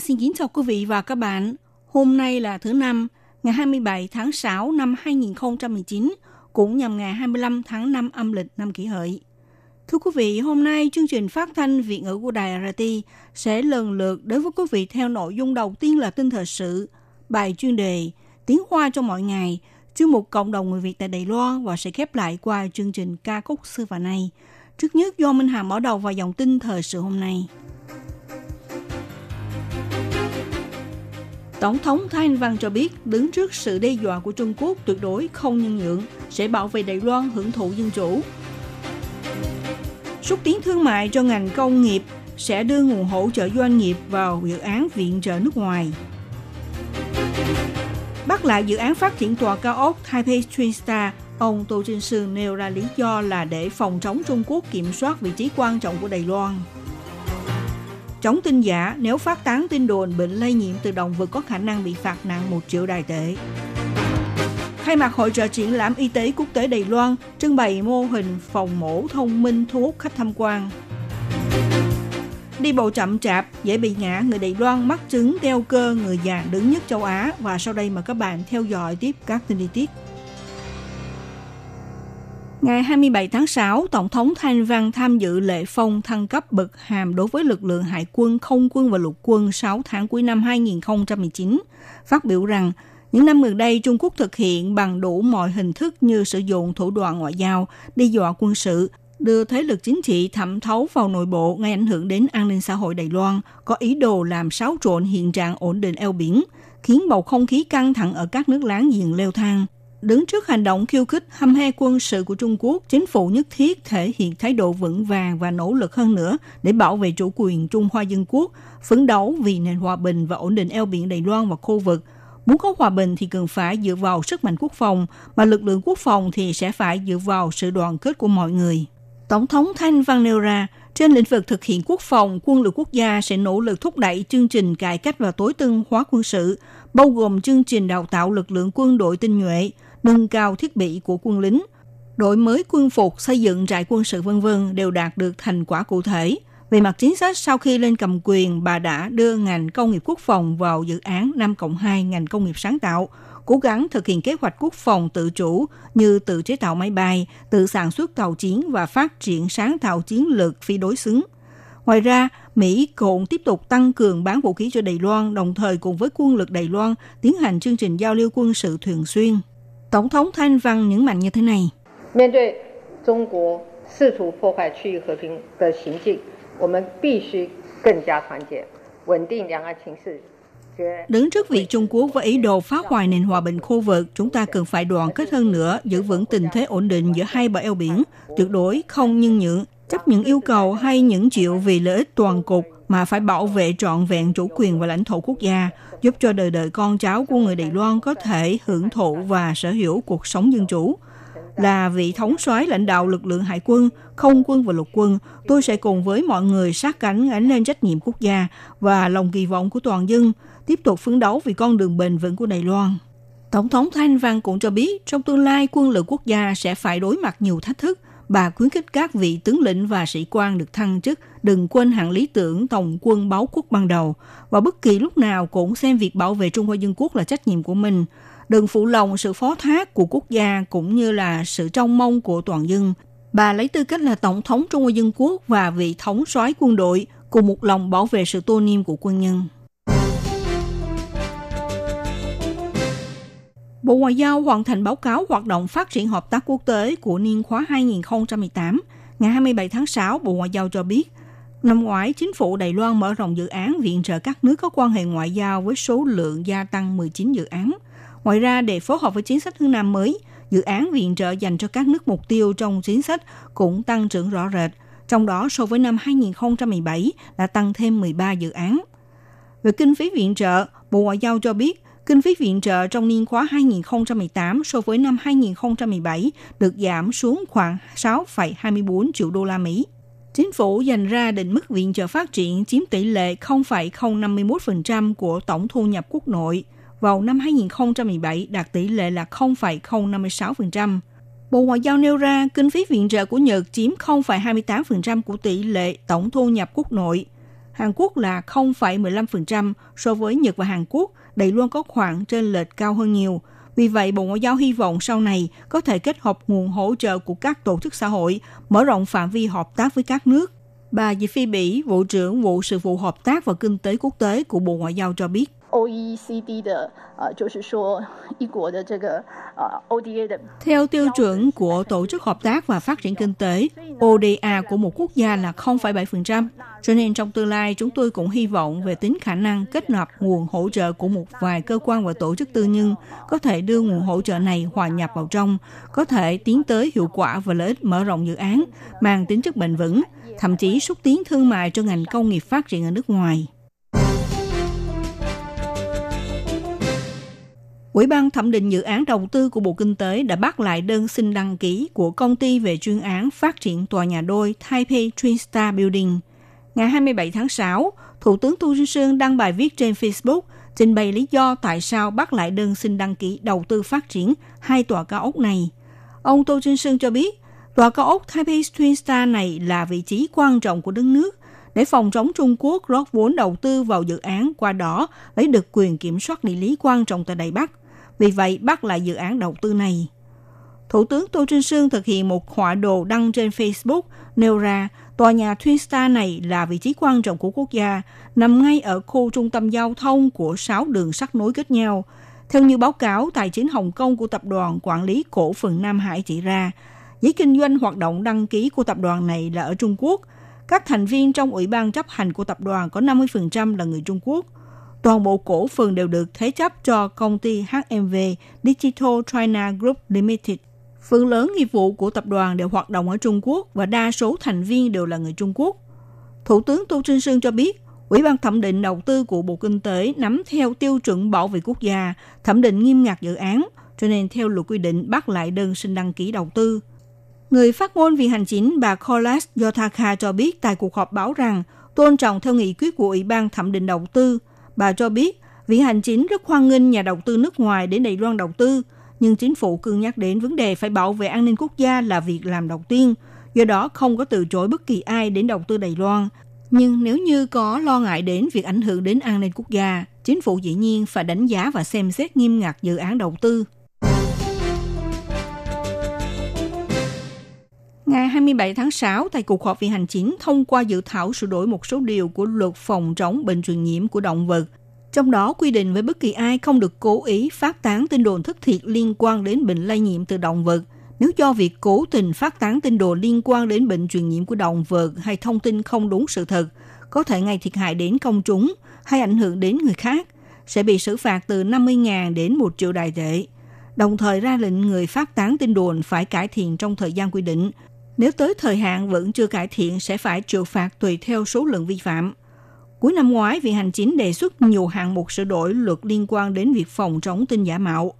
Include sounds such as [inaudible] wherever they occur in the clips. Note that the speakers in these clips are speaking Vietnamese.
Xin kính chào quý vị và các bạn. Hôm nay là thứ năm, ngày 27 tháng 6 năm 2019, cũng nhằm ngày 25 tháng 5 âm lịch năm kỷ hợi. Thưa quý vị, hôm nay chương trình phát thanh Việt ngữ của Đài RT sẽ lần lượt đến với quý vị theo nội dung đầu tiên là tin thời sự, bài chuyên đề, tiếng hoa cho mọi ngày, chuyên mục cộng đồng người Việt tại Đài Loan và sẽ khép lại qua chương trình ca khúc xưa và nay. Trước nhất do Minh Hà mở đầu vào dòng tin thời sự hôm nay. Tổng thống Thái Anh Văn cho biết đứng trước sự đe dọa của Trung Quốc tuyệt đối không nhân nhượng, sẽ bảo vệ Đài Loan hưởng thụ dân chủ. Xúc tiến thương mại cho ngành công nghiệp sẽ đưa nguồn hỗ trợ doanh nghiệp vào dự án viện trợ nước ngoài. Bắt lại dự án phát triển tòa cao ốc Taipei Twin Star, ông Tô Trinh Sương nêu ra lý do là để phòng chống Trung Quốc kiểm soát vị trí quan trọng của Đài Loan chống tin giả nếu phát tán tin đồn bệnh lây nhiễm từ động vật có khả năng bị phạt nặng 1 triệu đài tệ. Khai mạc hội trợ triển lãm y tế quốc tế Đài Loan, trưng bày mô hình phòng mổ thông minh thu hút khách tham quan. Đi bộ chậm chạp, dễ bị ngã, người Đài Loan mắc chứng teo cơ người già đứng nhất châu Á và sau đây mời các bạn theo dõi tiếp các tin chi tiết. Ngày 27 tháng 6, Tổng thống Thanh Văn tham dự lễ phong thăng cấp bậc hàm đối với lực lượng hải quân, không quân và lục quân 6 tháng cuối năm 2019, phát biểu rằng những năm gần đây Trung Quốc thực hiện bằng đủ mọi hình thức như sử dụng thủ đoạn ngoại giao, đe dọa quân sự, đưa thế lực chính trị thẩm thấu vào nội bộ gây ảnh hưởng đến an ninh xã hội Đài Loan, có ý đồ làm xáo trộn hiện trạng ổn định eo biển, khiến bầu không khí căng thẳng ở các nước láng giềng leo thang. Đứng trước hành động khiêu khích hăm he quân sự của Trung Quốc, chính phủ nhất thiết thể hiện thái độ vững vàng và nỗ lực hơn nữa để bảo vệ chủ quyền Trung Hoa Dân Quốc, phấn đấu vì nền hòa bình và ổn định eo biển Đài Loan và khu vực. Muốn có hòa bình thì cần phải dựa vào sức mạnh quốc phòng, mà lực lượng quốc phòng thì sẽ phải dựa vào sự đoàn kết của mọi người. Tổng thống Thanh Văn nêu ra, trên lĩnh vực thực hiện quốc phòng, quân lực quốc gia sẽ nỗ lực thúc đẩy chương trình cải cách và tối tân hóa quân sự, bao gồm chương trình đào tạo lực lượng quân đội tinh nhuệ, nâng cao thiết bị của quân lính, đổi mới quân phục, xây dựng trại quân sự vân vân đều đạt được thành quả cụ thể. Về mặt chính sách, sau khi lên cầm quyền, bà đã đưa ngành công nghiệp quốc phòng vào dự án 5 cộng 2 ngành công nghiệp sáng tạo, cố gắng thực hiện kế hoạch quốc phòng tự chủ như tự chế tạo máy bay, tự sản xuất tàu chiến và phát triển sáng tạo chiến lược phi đối xứng. Ngoài ra, Mỹ cũng tiếp tục tăng cường bán vũ khí cho Đài Loan, đồng thời cùng với quân lực Đài Loan tiến hành chương trình giao lưu quân sự thường xuyên. Tổng thống Thanh Văn nhấn mạnh như thế này. Đứng trước việc Trung Quốc với ý đồ phá hoại nền hòa bình khu vực, chúng ta cần phải đoàn kết hơn nữa, giữ vững tình thế ổn định giữa hai bờ eo biển, tuyệt đối không nhân nhượng, chấp những yêu cầu hay những chịu vì lợi ích toàn cục mà phải bảo vệ trọn vẹn chủ quyền và lãnh thổ quốc gia, giúp cho đời đời con cháu của người Đài Loan có thể hưởng thụ và sở hữu cuộc sống dân chủ. Là vị thống soái lãnh đạo lực lượng hải quân, không quân và lục quân, tôi sẽ cùng với mọi người sát cánh gánh lên trách nhiệm quốc gia và lòng kỳ vọng của toàn dân, tiếp tục phấn đấu vì con đường bền vững của Đài Loan. Tổng thống Thanh Văn cũng cho biết, trong tương lai quân lực quốc gia sẽ phải đối mặt nhiều thách thức, bà khuyến khích các vị tướng lĩnh và sĩ quan được thăng chức, đừng quên hạng lý tưởng tổng quân báo quốc ban đầu và bất kỳ lúc nào cũng xem việc bảo vệ Trung Hoa Dân Quốc là trách nhiệm của mình. Đừng phụ lòng sự phó thác của quốc gia cũng như là sự trông mong của toàn dân. Bà lấy tư cách là Tổng thống Trung Hoa Dân Quốc và vị thống soái quân đội, cùng một lòng bảo vệ sự tôn nghiêm của quân nhân. Bộ Ngoại giao hoàn thành báo cáo hoạt động phát triển hợp tác quốc tế của niên khóa 2018. Ngày 27 tháng 6, Bộ Ngoại giao cho biết, năm ngoái, chính phủ Đài Loan mở rộng dự án viện trợ các nước có quan hệ ngoại giao với số lượng gia tăng 19 dự án. Ngoài ra, để phối hợp với chính sách hướng Nam mới, dự án viện trợ dành cho các nước mục tiêu trong chính sách cũng tăng trưởng rõ rệt. trong đó so với năm 2017 đã tăng thêm 13 dự án. Về kinh phí viện trợ, Bộ Ngoại giao cho biết kinh phí viện trợ trong niên khóa 2018 so với năm 2017 được giảm xuống khoảng 6,24 triệu đô la Mỹ. Chính phủ dành ra định mức viện trợ phát triển chiếm tỷ lệ 0,051% của tổng thu nhập quốc nội. Vào năm 2017 đạt tỷ lệ là 0,056%. Bộ Ngoại giao nêu ra kinh phí viện trợ của Nhật chiếm 0,28% của tỷ lệ tổng thu nhập quốc nội. Hàn Quốc là 0,15% so với Nhật và Hàn Quốc, Đài Loan có khoảng trên lệch cao hơn nhiều. Vì vậy, Bộ Ngoại giao hy vọng sau này có thể kết hợp nguồn hỗ trợ của các tổ chức xã hội, mở rộng phạm vi hợp tác với các nước. Bà Diệp Phi Bỉ, Vụ trưởng Vụ Sự vụ Hợp tác và Kinh tế Quốc tế của Bộ Ngoại giao cho biết. OECD 的呃，就是说一国的这个呃 ODA 的。Theo tiêu chuẩn của Tổ chức Hợp tác và Phát triển Kinh tế, ODA của một quốc gia là 0,7%. Cho nên trong tương lai, chúng tôi cũng hy vọng về tính khả năng kết nạp nguồn hỗ trợ của một vài cơ quan và tổ chức tư nhân có thể đưa nguồn hỗ trợ này hòa nhập vào trong, có thể tiến tới hiệu quả và lợi ích mở rộng dự án, mang tính chất bền vững, thậm chí xúc tiến thương mại cho ngành công nghiệp phát triển ở nước ngoài. Ủy ban thẩm định dự án đầu tư của Bộ Kinh tế đã bắt lại đơn xin đăng ký của công ty về chuyên án phát triển tòa nhà đôi Taipei Twin Star Building. Ngày 27 tháng 6, Thủ tướng Tu Trinh Sương đăng bài viết trên Facebook trình bày lý do tại sao bắt lại đơn xin đăng ký đầu tư phát triển hai tòa cao ốc này. Ông Tô Trinh Sương cho biết, tòa cao ốc Taipei Twin Star này là vị trí quan trọng của đất nước để phòng chống Trung Quốc rót vốn đầu tư vào dự án qua đó lấy được quyền kiểm soát địa lý quan trọng tại Đài Bắc – vì vậy, bắt lại dự án đầu tư này. Thủ tướng Tô Trinh Sương thực hiện một họa đồ đăng trên Facebook nêu ra tòa nhà Twin Star này là vị trí quan trọng của quốc gia, nằm ngay ở khu trung tâm giao thông của 6 đường sắt nối kết nhau. Theo như báo cáo tài chính Hồng Kông của tập đoàn quản lý cổ phần Nam Hải chỉ ra, giấy kinh doanh hoạt động đăng ký của tập đoàn này là ở Trung Quốc. Các thành viên trong ủy ban chấp hành của tập đoàn có 50% là người Trung Quốc toàn bộ cổ phần đều được thế chấp cho công ty HMV Digital China Group Limited. Phần lớn nghiệp vụ của tập đoàn đều hoạt động ở Trung Quốc và đa số thành viên đều là người Trung Quốc. Thủ tướng Tô Trinh Sương cho biết, Ủy ban thẩm định đầu tư của Bộ Kinh tế nắm theo tiêu chuẩn bảo vệ quốc gia, thẩm định nghiêm ngặt dự án, cho nên theo luật quy định bắt lại đơn xin đăng ký đầu tư. Người phát ngôn Viện Hành chính bà Kolas Yotaka cho biết tại cuộc họp báo rằng tôn trọng theo nghị quyết của Ủy ban thẩm định đầu tư – Bà cho biết, Viện Hành Chính rất hoan nghênh nhà đầu tư nước ngoài đến Đài Loan đầu tư, nhưng chính phủ cương nhắc đến vấn đề phải bảo vệ an ninh quốc gia là việc làm đầu tiên, do đó không có từ chối bất kỳ ai đến đầu tư Đài Loan. Nhưng nếu như có lo ngại đến việc ảnh hưởng đến an ninh quốc gia, chính phủ dĩ nhiên phải đánh giá và xem xét nghiêm ngặt dự án đầu tư. Ngày 27 tháng 6, tại cuộc họp viện hành chính thông qua dự thảo sửa đổi một số điều của luật phòng chống bệnh truyền nhiễm của động vật. Trong đó quy định với bất kỳ ai không được cố ý phát tán tin đồn thất thiệt liên quan đến bệnh lây nhiễm từ động vật. Nếu do việc cố tình phát tán tin đồn liên quan đến bệnh truyền nhiễm của động vật hay thông tin không đúng sự thật, có thể gây thiệt hại đến công chúng hay ảnh hưởng đến người khác, sẽ bị xử phạt từ 50.000 đến 1 triệu đài tệ. Đồng thời ra lệnh người phát tán tin đồn phải cải thiện trong thời gian quy định – nếu tới thời hạn vẫn chưa cải thiện sẽ phải trừ phạt tùy theo số lượng vi phạm. Cuối năm ngoái, Viện Hành Chính đề xuất nhiều hạng mục sửa đổi luật liên quan đến việc phòng chống tin giả mạo.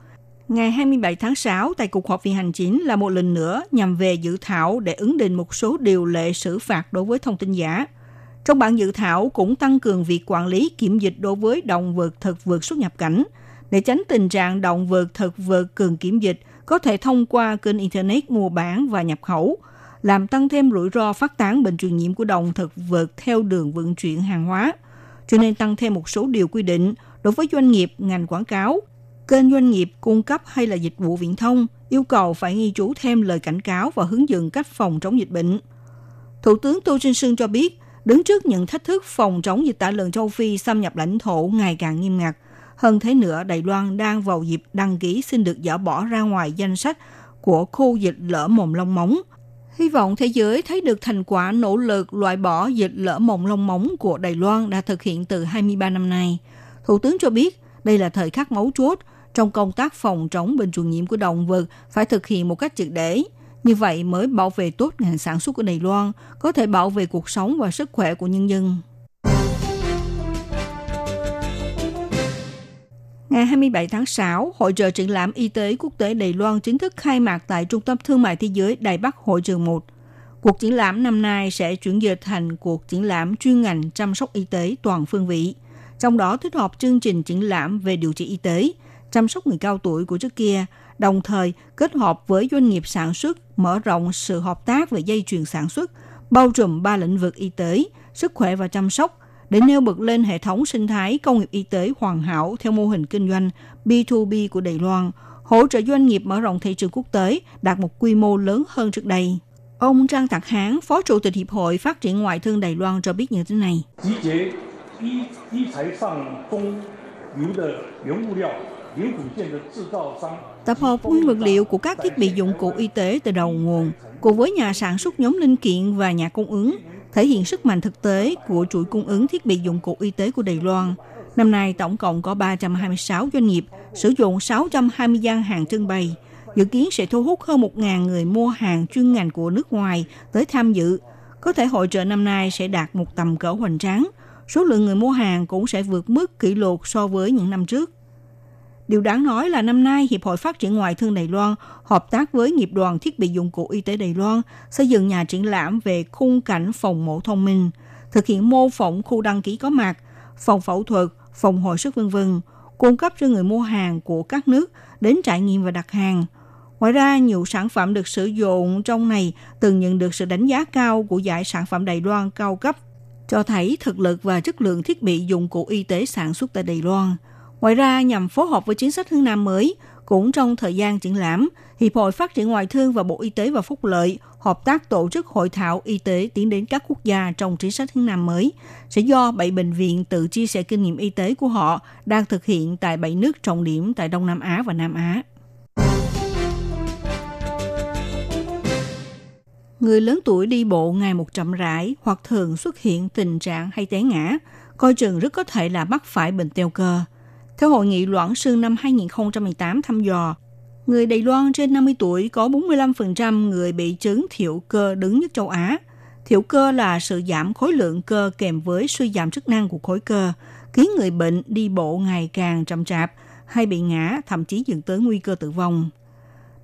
Ngày 27 tháng 6, tại cuộc họp Viện Hành Chính là một lần nữa nhằm về dự thảo để ứng định một số điều lệ xử phạt đối với thông tin giả. Trong bản dự thảo cũng tăng cường việc quản lý kiểm dịch đối với động vật thực vật xuất nhập cảnh, để tránh tình trạng động vật thực vật cường kiểm dịch có thể thông qua kênh Internet mua bán và nhập khẩu – làm tăng thêm rủi ro phát tán bệnh truyền nhiễm của động thực vật theo đường vận chuyển hàng hóa. Cho nên tăng thêm một số điều quy định đối với doanh nghiệp, ngành quảng cáo, kênh doanh nghiệp cung cấp hay là dịch vụ viễn thông, yêu cầu phải ghi chú thêm lời cảnh cáo và hướng dẫn cách phòng chống dịch bệnh. Thủ tướng Tô Trinh Sương cho biết, đứng trước những thách thức phòng chống dịch tả lợn châu Phi xâm nhập lãnh thổ ngày càng nghiêm ngặt, hơn thế nữa, Đài Loan đang vào dịp đăng ký xin được dỡ bỏ ra ngoài danh sách của khu dịch lở mồm long móng – Hy vọng thế giới thấy được thành quả nỗ lực loại bỏ dịch lở mồm lông móng của Đài Loan đã thực hiện từ 23 năm nay. Thủ tướng cho biết đây là thời khắc mấu chốt trong công tác phòng chống bệnh truyền nhiễm của động vật phải thực hiện một cách triệt để. Như vậy mới bảo vệ tốt ngành sản xuất của Đài Loan, có thể bảo vệ cuộc sống và sức khỏe của nhân dân. Ngày 27 tháng 6, Hội trợ triển lãm y tế quốc tế Đài Loan chính thức khai mạc tại Trung tâm Thương mại Thế giới Đài Bắc Hội trường 1. Cuộc triển lãm năm nay sẽ chuyển dịch thành cuộc triển lãm chuyên ngành chăm sóc y tế toàn phương vị. Trong đó thích hợp chương trình triển lãm về điều trị y tế, chăm sóc người cao tuổi của trước kia, đồng thời kết hợp với doanh nghiệp sản xuất, mở rộng sự hợp tác về dây chuyền sản xuất, bao trùm ba lĩnh vực y tế, sức khỏe và chăm sóc, để nêu bật lên hệ thống sinh thái công nghiệp y tế hoàn hảo theo mô hình kinh doanh B2B của Đài Loan, hỗ trợ doanh nghiệp mở rộng thị trường quốc tế đạt một quy mô lớn hơn trước đây. Ông Trang Tạc Hán, Phó Chủ tịch Hiệp hội Phát triển Ngoại thương Đài Loan cho biết như thế này. Tập hợp nguyên vật liệu của các thiết bị dụng cụ y tế từ đầu nguồn, cùng với nhà sản xuất nhóm linh kiện và nhà cung ứng, thể hiện sức mạnh thực tế của chuỗi cung ứng thiết bị dụng cụ y tế của Đài Loan. Năm nay, tổng cộng có 326 doanh nghiệp sử dụng 620 gian hàng trưng bày, dự kiến sẽ thu hút hơn 1.000 người mua hàng chuyên ngành của nước ngoài tới tham dự. Có thể hội trợ năm nay sẽ đạt một tầm cỡ hoành tráng. Số lượng người mua hàng cũng sẽ vượt mức kỷ lục so với những năm trước. Điều đáng nói là năm nay, Hiệp hội Phát triển Ngoại thương Đài Loan hợp tác với Nghiệp đoàn Thiết bị Dụng cụ Y tế Đài Loan xây dựng nhà triển lãm về khung cảnh phòng mổ thông minh, thực hiện mô phỏng khu đăng ký có mặt, phòng phẫu thuật, phòng hồi sức vân vân, cung cấp cho người mua hàng của các nước đến trải nghiệm và đặt hàng. Ngoài ra, nhiều sản phẩm được sử dụng trong này từng nhận được sự đánh giá cao của giải sản phẩm Đài Loan cao cấp, cho thấy thực lực và chất lượng thiết bị dụng cụ y tế sản xuất tại Đài Loan – Ngoài ra, nhằm phối hợp với chính sách hướng Nam mới, cũng trong thời gian triển lãm, Hiệp hội Phát triển Ngoại thương và Bộ Y tế và Phúc lợi hợp tác tổ chức hội thảo y tế tiến đến các quốc gia trong chính sách hướng Nam mới, sẽ do bảy bệnh viện tự chia sẻ kinh nghiệm y tế của họ đang thực hiện tại bảy nước trọng điểm tại Đông Nam Á và Nam Á. Người lớn tuổi đi bộ ngày một chậm rãi hoặc thường xuất hiện tình trạng hay té ngã, coi chừng rất có thể là mắc phải bệnh teo cơ – theo Hội nghị Loãng Xương năm 2018 thăm dò, người Đài Loan trên 50 tuổi có 45% người bị chứng thiểu cơ đứng nhất châu Á. Thiểu cơ là sự giảm khối lượng cơ kèm với suy giảm chức năng của khối cơ, khiến người bệnh đi bộ ngày càng chậm chạp hay bị ngã, thậm chí dẫn tới nguy cơ tử vong.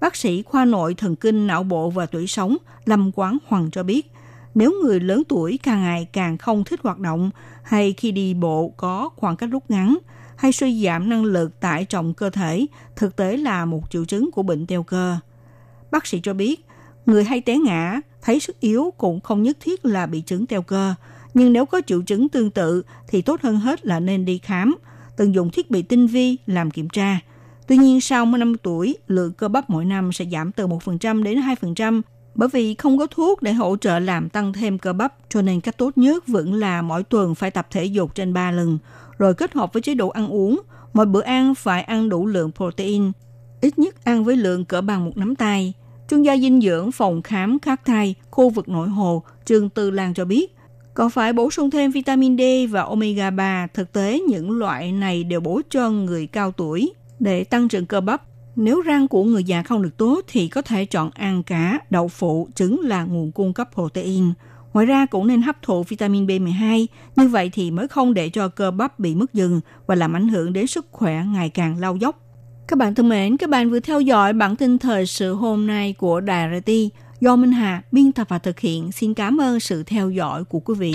Bác sĩ khoa nội thần kinh não bộ và tuổi sống Lâm Quán Hoàng cho biết, nếu người lớn tuổi càng ngày càng không thích hoạt động hay khi đi bộ có khoảng cách rút ngắn – hay suy giảm năng lực tải trọng cơ thể thực tế là một triệu chứng của bệnh teo cơ. Bác sĩ cho biết, người hay té ngã, thấy sức yếu cũng không nhất thiết là bị chứng teo cơ, nhưng nếu có triệu chứng tương tự thì tốt hơn hết là nên đi khám, tận dụng thiết bị tinh vi làm kiểm tra. Tuy nhiên sau 15 tuổi, lượng cơ bắp mỗi năm sẽ giảm từ 1% đến 2%, bởi vì không có thuốc để hỗ trợ làm tăng thêm cơ bắp, cho nên cách tốt nhất vẫn là mỗi tuần phải tập thể dục trên 3 lần, rồi kết hợp với chế độ ăn uống. Mỗi bữa ăn phải ăn đủ lượng protein, ít nhất ăn với lượng cỡ bằng một nắm tay. Chuyên gia dinh dưỡng phòng khám khắc thai khu vực nội hồ Trương Tư Lan cho biết, còn phải bổ sung thêm vitamin D và omega 3. Thực tế, những loại này đều bổ cho người cao tuổi để tăng trưởng cơ bắp. Nếu răng của người già không được tốt thì có thể chọn ăn cá, đậu phụ, trứng là nguồn cung cấp protein. Ngoài ra cũng nên hấp thụ vitamin B12, như vậy thì mới không để cho cơ bắp bị mất dừng và làm ảnh hưởng đến sức khỏe ngày càng lao dốc. Các bạn thân mến, các bạn vừa theo dõi bản tin thời sự hôm nay của Đài RT do Minh Hà biên tập và thực hiện. Xin cảm ơn sự theo dõi của quý vị.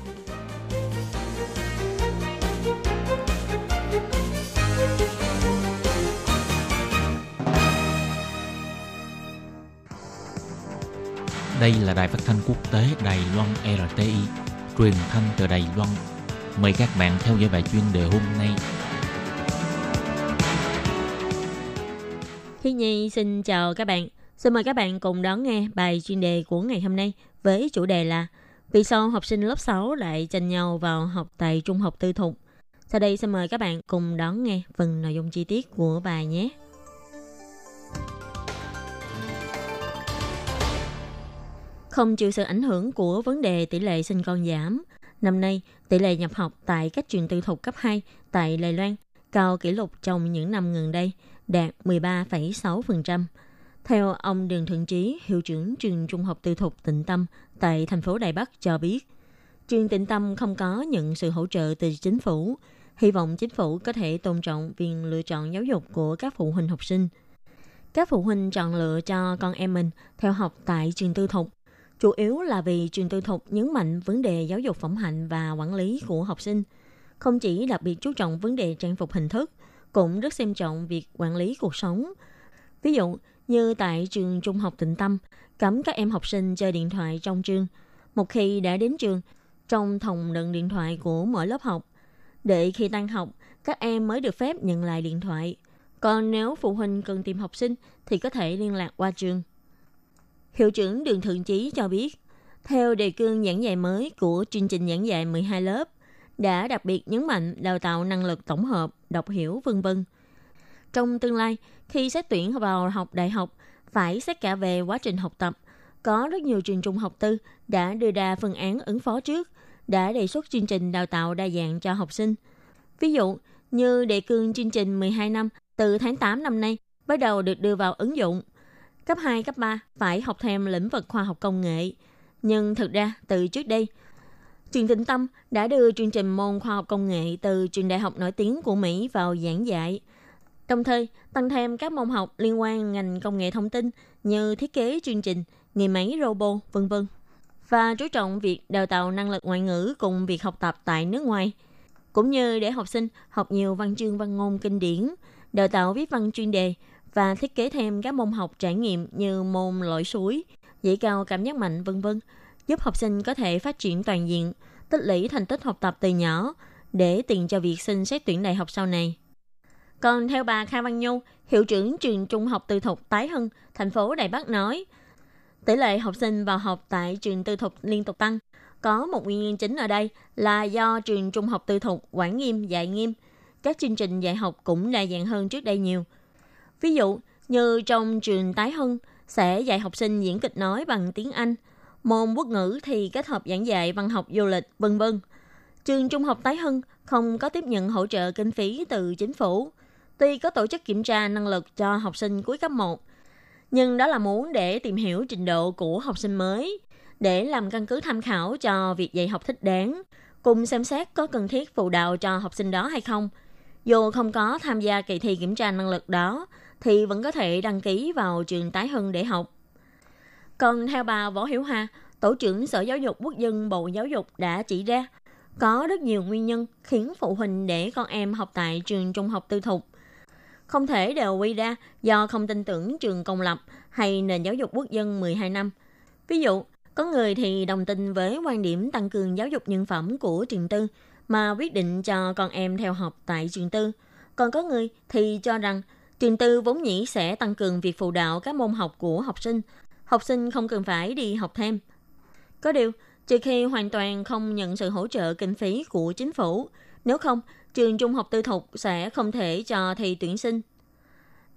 Đây là đài phát thanh quốc tế Đài Loan RTI, truyền thanh từ Đài Loan. Mời các bạn theo dõi bài chuyên đề hôm nay. Khi Nhi xin chào các bạn. Xin mời các bạn cùng đón nghe bài chuyên đề của ngày hôm nay với chủ đề là Vì sao học sinh lớp 6 lại tranh nhau vào học tại trung học tư thục? Sau đây xin mời các bạn cùng đón nghe phần nội dung chi tiết của bài nhé. Không chịu sự ảnh hưởng của vấn đề tỷ lệ sinh con giảm, năm nay tỷ lệ nhập học tại các trường tư thục cấp 2 tại Đài Loan cao kỷ lục trong những năm gần đây, đạt 13,6%. Theo ông Đường Thượng Trí, hiệu trưởng trường trung học tư thục Tịnh Tâm tại thành phố Đài Bắc cho biết, trường Tịnh Tâm không có nhận sự hỗ trợ từ chính phủ. Hy vọng chính phủ có thể tôn trọng quyền lựa chọn giáo dục của các phụ huynh học sinh. Các phụ huynh chọn lựa cho con em mình theo học tại trường tư thục chủ yếu là vì trường tư thục nhấn mạnh vấn đề giáo dục phẩm hạnh và quản lý của học sinh, không chỉ đặc biệt chú trọng vấn đề trang phục hình thức, cũng rất xem trọng việc quản lý cuộc sống. Ví dụ như tại trường trung học tịnh tâm, cấm các em học sinh chơi điện thoại trong trường. Một khi đã đến trường, trong thùng đựng điện thoại của mỗi lớp học, để khi tan học, các em mới được phép nhận lại điện thoại. Còn nếu phụ huynh cần tìm học sinh thì có thể liên lạc qua trường. Hiệu trưởng Đường Thượng Chí cho biết, theo đề cương giảng dạy mới của chương trình giảng dạy 12 lớp, đã đặc biệt nhấn mạnh đào tạo năng lực tổng hợp, đọc hiểu vân vân. Trong tương lai, khi xét tuyển vào học đại học, phải xét cả về quá trình học tập. Có rất nhiều trường trung học tư đã đưa ra phương án ứng phó trước, đã đề xuất chương trình đào tạo đa dạng cho học sinh. Ví dụ, như đề cương chương trình 12 năm từ tháng 8 năm nay bắt đầu được đưa vào ứng dụng cấp 2, cấp 3 phải học thêm lĩnh vực khoa học công nghệ. Nhưng thực ra, từ trước đây, trường Tịnh Tâm đã đưa chương trình môn khoa học công nghệ từ trường đại học nổi tiếng của Mỹ vào giảng dạy. Đồng thời, tăng thêm các môn học liên quan ngành công nghệ thông tin như thiết kế chương trình, nghề máy robot, vân vân và chú trọng việc đào tạo năng lực ngoại ngữ cùng việc học tập tại nước ngoài, cũng như để học sinh học nhiều văn chương văn ngôn kinh điển, đào tạo viết văn chuyên đề và thiết kế thêm các môn học trải nghiệm như môn lội suối, dạy cao cảm giác mạnh vân vân, giúp học sinh có thể phát triển toàn diện, tích lũy thành tích học tập từ nhỏ để tiện cho việc xin xét tuyển đại học sau này. Còn theo bà Kha Văn Nhu, hiệu trưởng trường trung học tư thục Tái Hưng, thành phố Đài Bắc nói, tỷ lệ học sinh vào học tại trường tư thục liên tục tăng. Có một nguyên nhân chính ở đây là do trường trung học tư thục quản nghiêm dạy nghiêm. Các chương trình dạy học cũng đa dạng hơn trước đây nhiều – Ví dụ như trong trường Tái Hưng sẽ dạy học sinh diễn kịch nói bằng tiếng Anh, môn quốc ngữ thì kết hợp giảng dạy văn học du lịch, vân vân. Trường Trung học Tái Hưng không có tiếp nhận hỗ trợ kinh phí từ chính phủ. Tuy có tổ chức kiểm tra năng lực cho học sinh cuối cấp 1, nhưng đó là muốn để tìm hiểu trình độ của học sinh mới, để làm căn cứ tham khảo cho việc dạy học thích đáng, cùng xem xét có cần thiết phụ đạo cho học sinh đó hay không. Dù không có tham gia kỳ thi kiểm tra năng lực đó, thì vẫn có thể đăng ký vào trường tái hưng để học. Còn theo bà Võ Hiểu Hà, Tổ trưởng Sở Giáo dục Quốc dân Bộ Giáo dục đã chỉ ra có rất nhiều nguyên nhân khiến phụ huynh để con em học tại trường trung học tư thục. Không thể đều quy ra do không tin tưởng trường công lập hay nền giáo dục quốc dân 12 năm. Ví dụ, có người thì đồng tình với quan điểm tăng cường giáo dục nhân phẩm của trường tư mà quyết định cho con em theo học tại trường tư. Còn có người thì cho rằng Trường tư vốn nhĩ sẽ tăng cường việc phụ đạo các môn học của học sinh. Học sinh không cần phải đi học thêm. Có điều, trừ khi hoàn toàn không nhận sự hỗ trợ kinh phí của chính phủ, nếu không, trường trung học tư thục sẽ không thể cho thi tuyển sinh.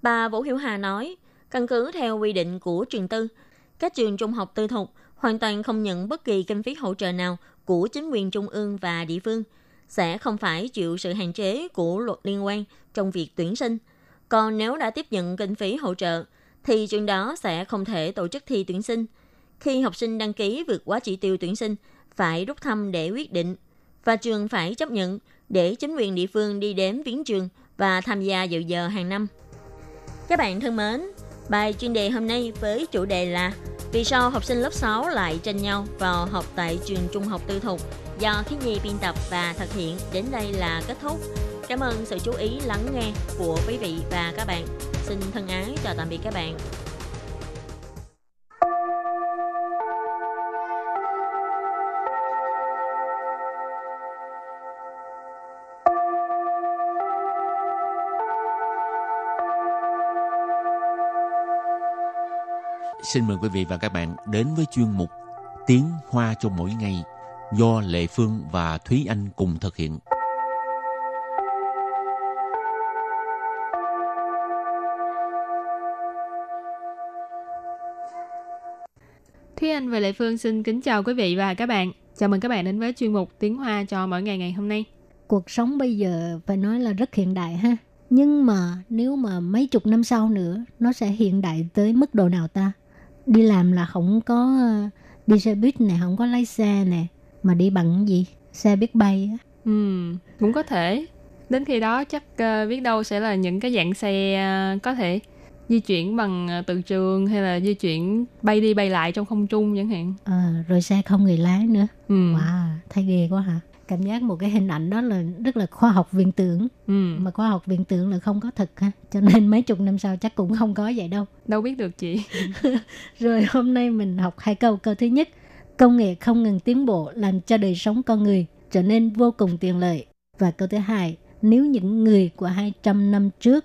Bà Vũ Hiểu Hà nói, căn cứ theo quy định của trường tư, các trường trung học tư thục hoàn toàn không nhận bất kỳ kinh phí hỗ trợ nào của chính quyền trung ương và địa phương, sẽ không phải chịu sự hạn chế của luật liên quan trong việc tuyển sinh – còn nếu đã tiếp nhận kinh phí hỗ trợ, thì trường đó sẽ không thể tổ chức thi tuyển sinh. Khi học sinh đăng ký vượt quá chỉ tiêu tuyển sinh, phải rút thăm để quyết định. Và trường phải chấp nhận để chính quyền địa phương đi đến viếng trường và tham gia dự giờ hàng năm. Các bạn thân mến, bài chuyên đề hôm nay với chủ đề là Vì sao học sinh lớp 6 lại tranh nhau vào học tại trường trung học tư thục do Khí Nhi biên tập và thực hiện đến đây là kết thúc. Cảm ơn sự chú ý, lắng nghe của quý vị và các bạn. Xin thân ái chào tạm biệt các bạn. Xin mời quý vị và các bạn đến với chuyên mục Tiếng Hoa cho mỗi ngày do Lệ Phương và Thúy Anh cùng thực hiện. Thúy Anh và Lệ Phương xin kính chào quý vị và các bạn. Chào mừng các bạn đến với chuyên mục Tiếng Hoa cho mỗi ngày ngày hôm nay. Cuộc sống bây giờ phải nói là rất hiện đại ha. Nhưng mà nếu mà mấy chục năm sau nữa nó sẽ hiện đại tới mức độ nào ta? Đi làm là không có ờ, đi xe buýt này, không có lái xe nè, mà đi bằng gì? Xe biết bay á. Ừ, cũng có thể. Đến khi đó chắc uh, biết đâu sẽ là những cái dạng xe uh, có thể di chuyển bằng uh, từ trường hay là di chuyển bay đi bay lại trong không trung chẳng hạn. À, rồi xe không người lái nữa. Ừ. Wow, thấy ghê quá hả? Cảm giác một cái hình ảnh đó là rất là khoa học viễn tưởng. Ừ. Mà khoa học viễn tưởng là không có thật ha. Cho nên mấy chục năm sau chắc cũng không có vậy đâu. [laughs] Đâu biết được chị. [laughs] Rồi hôm nay mình học hai câu. Câu thứ nhất, công nghệ không ngừng tiến bộ làm cho đời sống con người trở nên vô cùng tiện lợi. Và câu thứ hai, nếu những người của 200 năm trước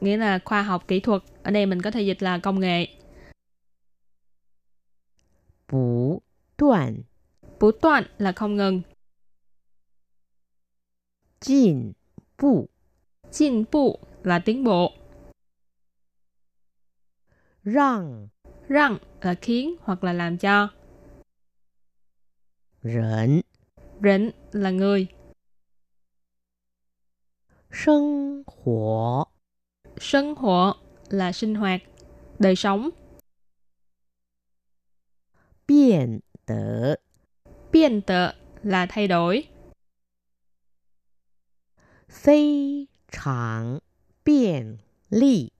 nghĩa là khoa học kỹ thuật. Ở đây mình có thể dịch là công nghệ. Bú đoạn Bú đoạn là không ngừng. Jin bù Jin bù là tiến bộ. Răng Răng là khiến hoặc là làm cho. Rỉnh Rỉnh là người. Sinh hoạt Sinh hoạt là sinh hoạt, đời sống. 变得 Biên tự là thay đổi. 非常便利。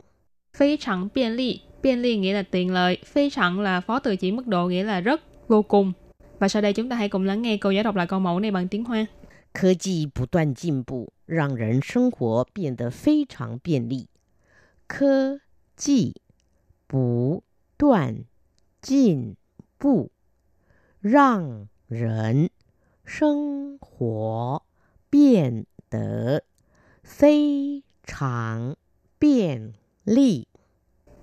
Phi chẳng biên ly. Biên ly nghĩa là tiện lợi. Phi chẳng là phó từ chỉ mức độ nghĩa là rất, vô cùng. Và sau đây chúng ta hãy cùng lắng nghe cô giáo đọc lại câu mẫu này bằng tiếng Hoa. 科技不断进步，让人生活变得非常便利。 科技不断进步，让人生活变得非常便利。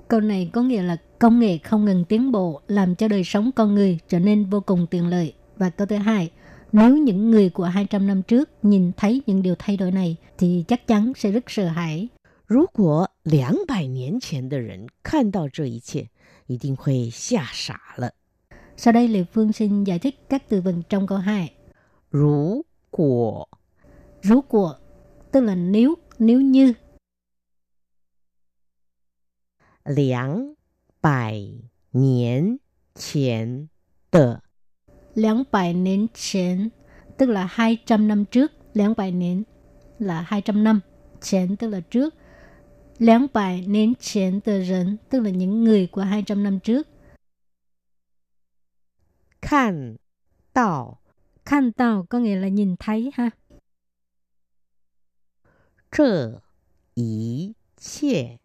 Câu này có nghĩa là công nghệ không ngừng tiến bộ làm cho đời sống con người trở nên vô cùng tiện lợi. Và câu thứ hai, nếu những người của 200 năm trước nhìn thấy những điều thay đổi này thì chắc chắn sẽ rất sợ hãi. 如果两百年前的人看到这一切，一定会吓傻了。 Sau đây Lê Phương xin giải thích các từ vựng trong câu 2. 如果 Rú của tức là nếu, nếu như. 两百年前的 Láng bài nến chén tức là 200 năm trước. Láng bài nến là 200 năm. Chén tức là trước. Láng bài nến chén tờ rấn tức là những người của 200 năm trước. 看到 Khăn tàu có nghĩa là nhìn thấy ha. 这一切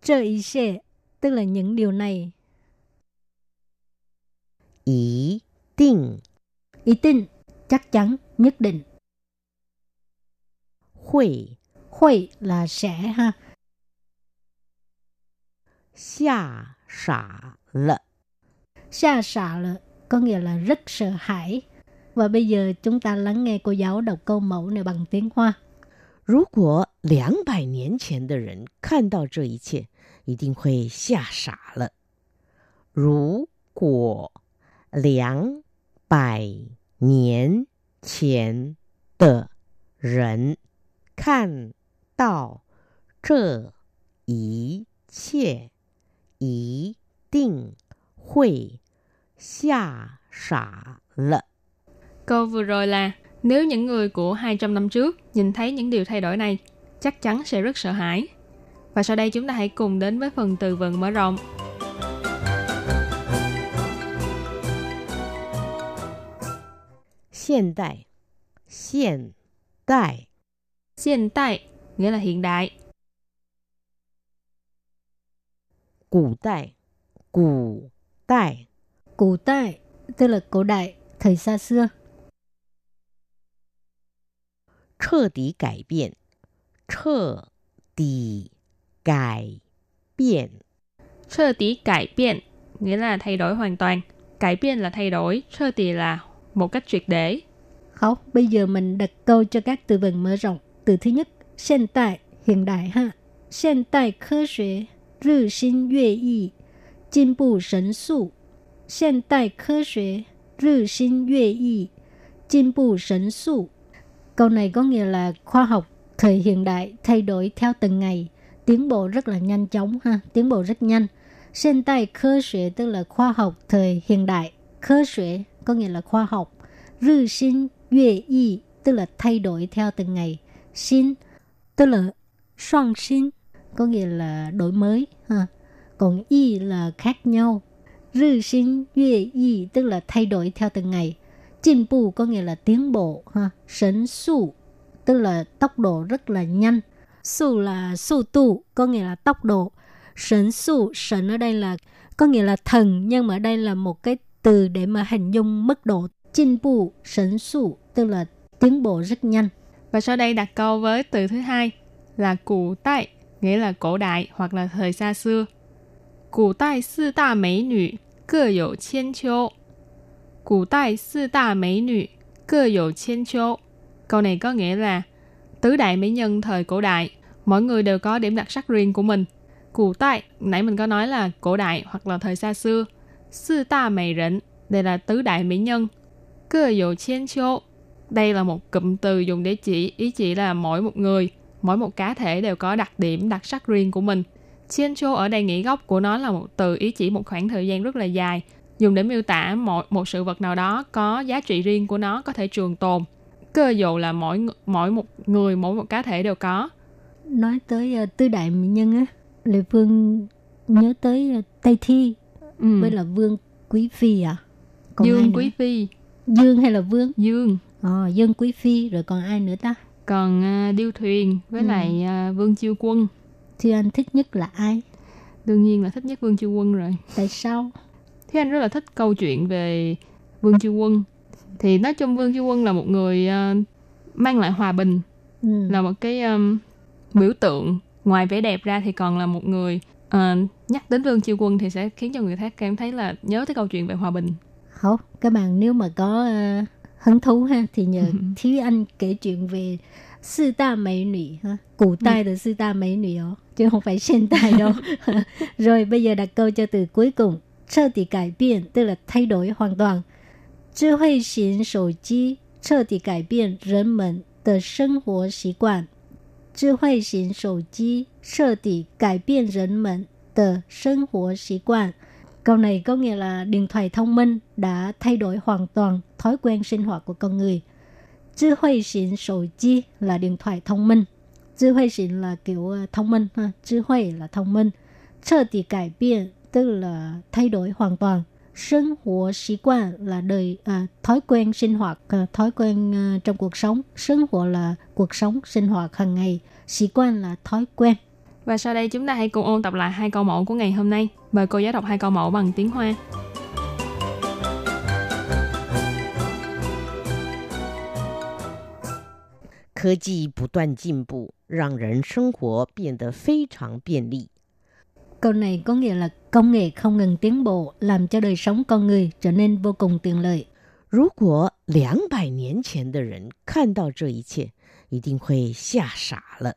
Trợ ý xe tức là những điều này. 一定 Ý tin, chắc chắn, nhất định. 会 Khuy là sẽ ha. 吓傻了。 Xa xạ là có nghĩa là rất sợ hãi. Và bây giờ chúng ta lắng nghe cô giáo đọc câu mẫu này bằng tiếng Hoa. 如果两百年前的人看到这一切，一定会吓傻了。如果两百年前的人看到这一切， 一定会吓傻了。Câu vừa rồi là nếu những người của 200 năm trước nhìn thấy những điều thay đổi này, chắc chắn sẽ rất sợ hãi. Và sau đây chúng ta hãy cùng đến với phần từ vựng mở rộng. Hiện đại Hiện đại Hiện đại nghĩa là hiện đại. 古代，古代， Cổ đại tức là cổ đại, thời xa xưa. 彻底改变，彻底改变， Sơ tí cải biện nghĩa là thay đổi hoàn toàn. Cải biện là thay đổi, sơ tí là một cách triệt để. Học, bây giờ mình đặt câu cho các từ vựng mở rộng. Từ thứ nhất, hiện đại, hiện đại ha. Hiện đại科学 日新月异，进步神速。现代科学日新月异，进步神速。Câu này có nghĩa là khoa học thời hiện đại thay đổi theo từng ngày, tiến bộ rất là nhanh chóng ha, tiến bộ rất nhanh. Hiện đại科学 tức là khoa học thời hiện đại,科学 có nghĩa là khoa học, rư sinh yue y tức là thay đổi theo từng ngày, xin tức là soạn sinh có nghĩa là đổi mới ha. Còn y là khác nhau. Rư sinh yue y tức là thay đổi theo từng ngày.进步có nghĩa là tiến bộ ha. Sấn su tức là tốc độ rất là nhanh. Su là su tu có nghĩa là tốc độ. Sấn su, sấn ở đây là có nghĩa là thần nhưng mà ở đây là một cái từ để mà hình dung mức độ进步, sấn su tức là tiến bộ rất nhanh. Và sau đây đặt câu với từ thứ hai là cổ đại, nghĩa là cổ đại hoặc là thời xa xưa. Cổ đại sư đa mỹ nữ各有千秋. Cổ đại sư đa mỹ nữ各有千秋. Câu này có nghĩa là tứ đại mỹ nhân thời cổ đại, mỗi người đều có điểm đặc sắc riêng của mình. Cổ đại, nãy mình có nói là cổ đại hoặc là thời xa xưa. Sư đa mỹ rịnh, đây là tứ đại mỹ nhân. Cơ dụ千秋, đây là một cụm từ dùng để chỉ ý chỉ là mỗi một người, mỗi một cá thể đều có đặc điểm đặc sắc riêng của mình. Chiên chô ở đây nghĩa gốc của nó là một từ ý chỉ một khoảng thời gian rất là dài, dùng để miêu tả một, một sự vật nào đó có giá trị riêng của nó có thể trường tồn. Cơ dụ là mỗi mỗi một người, mỗi một cá thể đều có. Nói tới uh, tứ đại mỹ nhân á, Lê Phương nhớ tới uh, Tây Thi Ừ. với là Vương Quý Phi à? Còn Dương? Quý Phi, Dương hay là Vương? Dương, Ờ, Dương Quý Phi rồi còn ai nữa ta? Còn à, Điêu Thuyền với Ừ. lại à, Vương Chiêu Quân. Thì anh thích nhất là ai? Đương nhiên là thích nhất Vương Chiêu Quân rồi. Tại sao? Thế anh rất là thích câu chuyện về Vương Chiêu Quân. Thì nói chung Vương Chiêu Quân là một người ờ, mang lại hòa bình, Ừ. là một cái um, biểu tượng. Ngoài vẻ đẹp ra thì còn là một người ờ, nhắc đến Vương Chiêu Quân thì sẽ khiến cho người khác cảm thấy là nhớ tới câu chuyện về hòa bình. Không, các bạn nếu mà có uh, hứng thú ha thì nhờ Ừ. Thúy Anh kể chuyện về sư đa mỹ nữ ha, cổ đại là sư đa mỹ nữ đó, chứ không phải hiện đại đâu. [laughs] [laughs] Rồi bây giờ đặt câu cho từ cuối cùng,彻底改变 tức là thay đổi hoàn toàn. 智慧型手机彻底改变人们的生活习惯。智慧型手机彻底改变人们的生活习惯。 Câu này có nghĩa là điện thoại thông minh đã thay đổi hoàn toàn thói quen sinh hoạt của con người.智慧型手机 là điện thoại thông minh.智慧型là kiểu ờ, thông minh ha.智慧là thông minh. 彻底改变 tức là thay đổi hoàn toàn. Sinh hoạt习quan là đời à, thói quen sinh hoạt, à, thói quen à, trong cuộc sống. Sinh hoạt là cuộc sống sinh hoạt hàng ngày. Sĩ quan là thói quen. Và sau đây chúng ta hãy cùng ôn tập lại hai câu mẫu của ngày hôm nay. Mời cô giáo đọc hai câu mẫu bằng tiếng Hoa. 科技不断进步，让人生活变得非常便利。 Câu này có nghĩa là công nghệ không ngừng tiến bộ, làm cho đời sống con người trở nên vô cùng tiện lợi. 如果两百年前的人看到这一切，一定会吓傻了。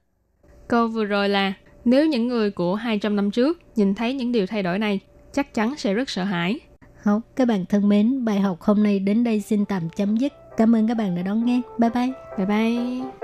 Câu vừa rồi là nếu những người của 200 năm trước nhìn thấy những điều thay đổi này, chắc chắn sẽ rất sợ hãi. Học, các bạn thân mến, bài học hôm nay đến đây xin tạm chấm dứt. Cảm ơn các bạn đã đón nghe. Bye bye. Bye bye.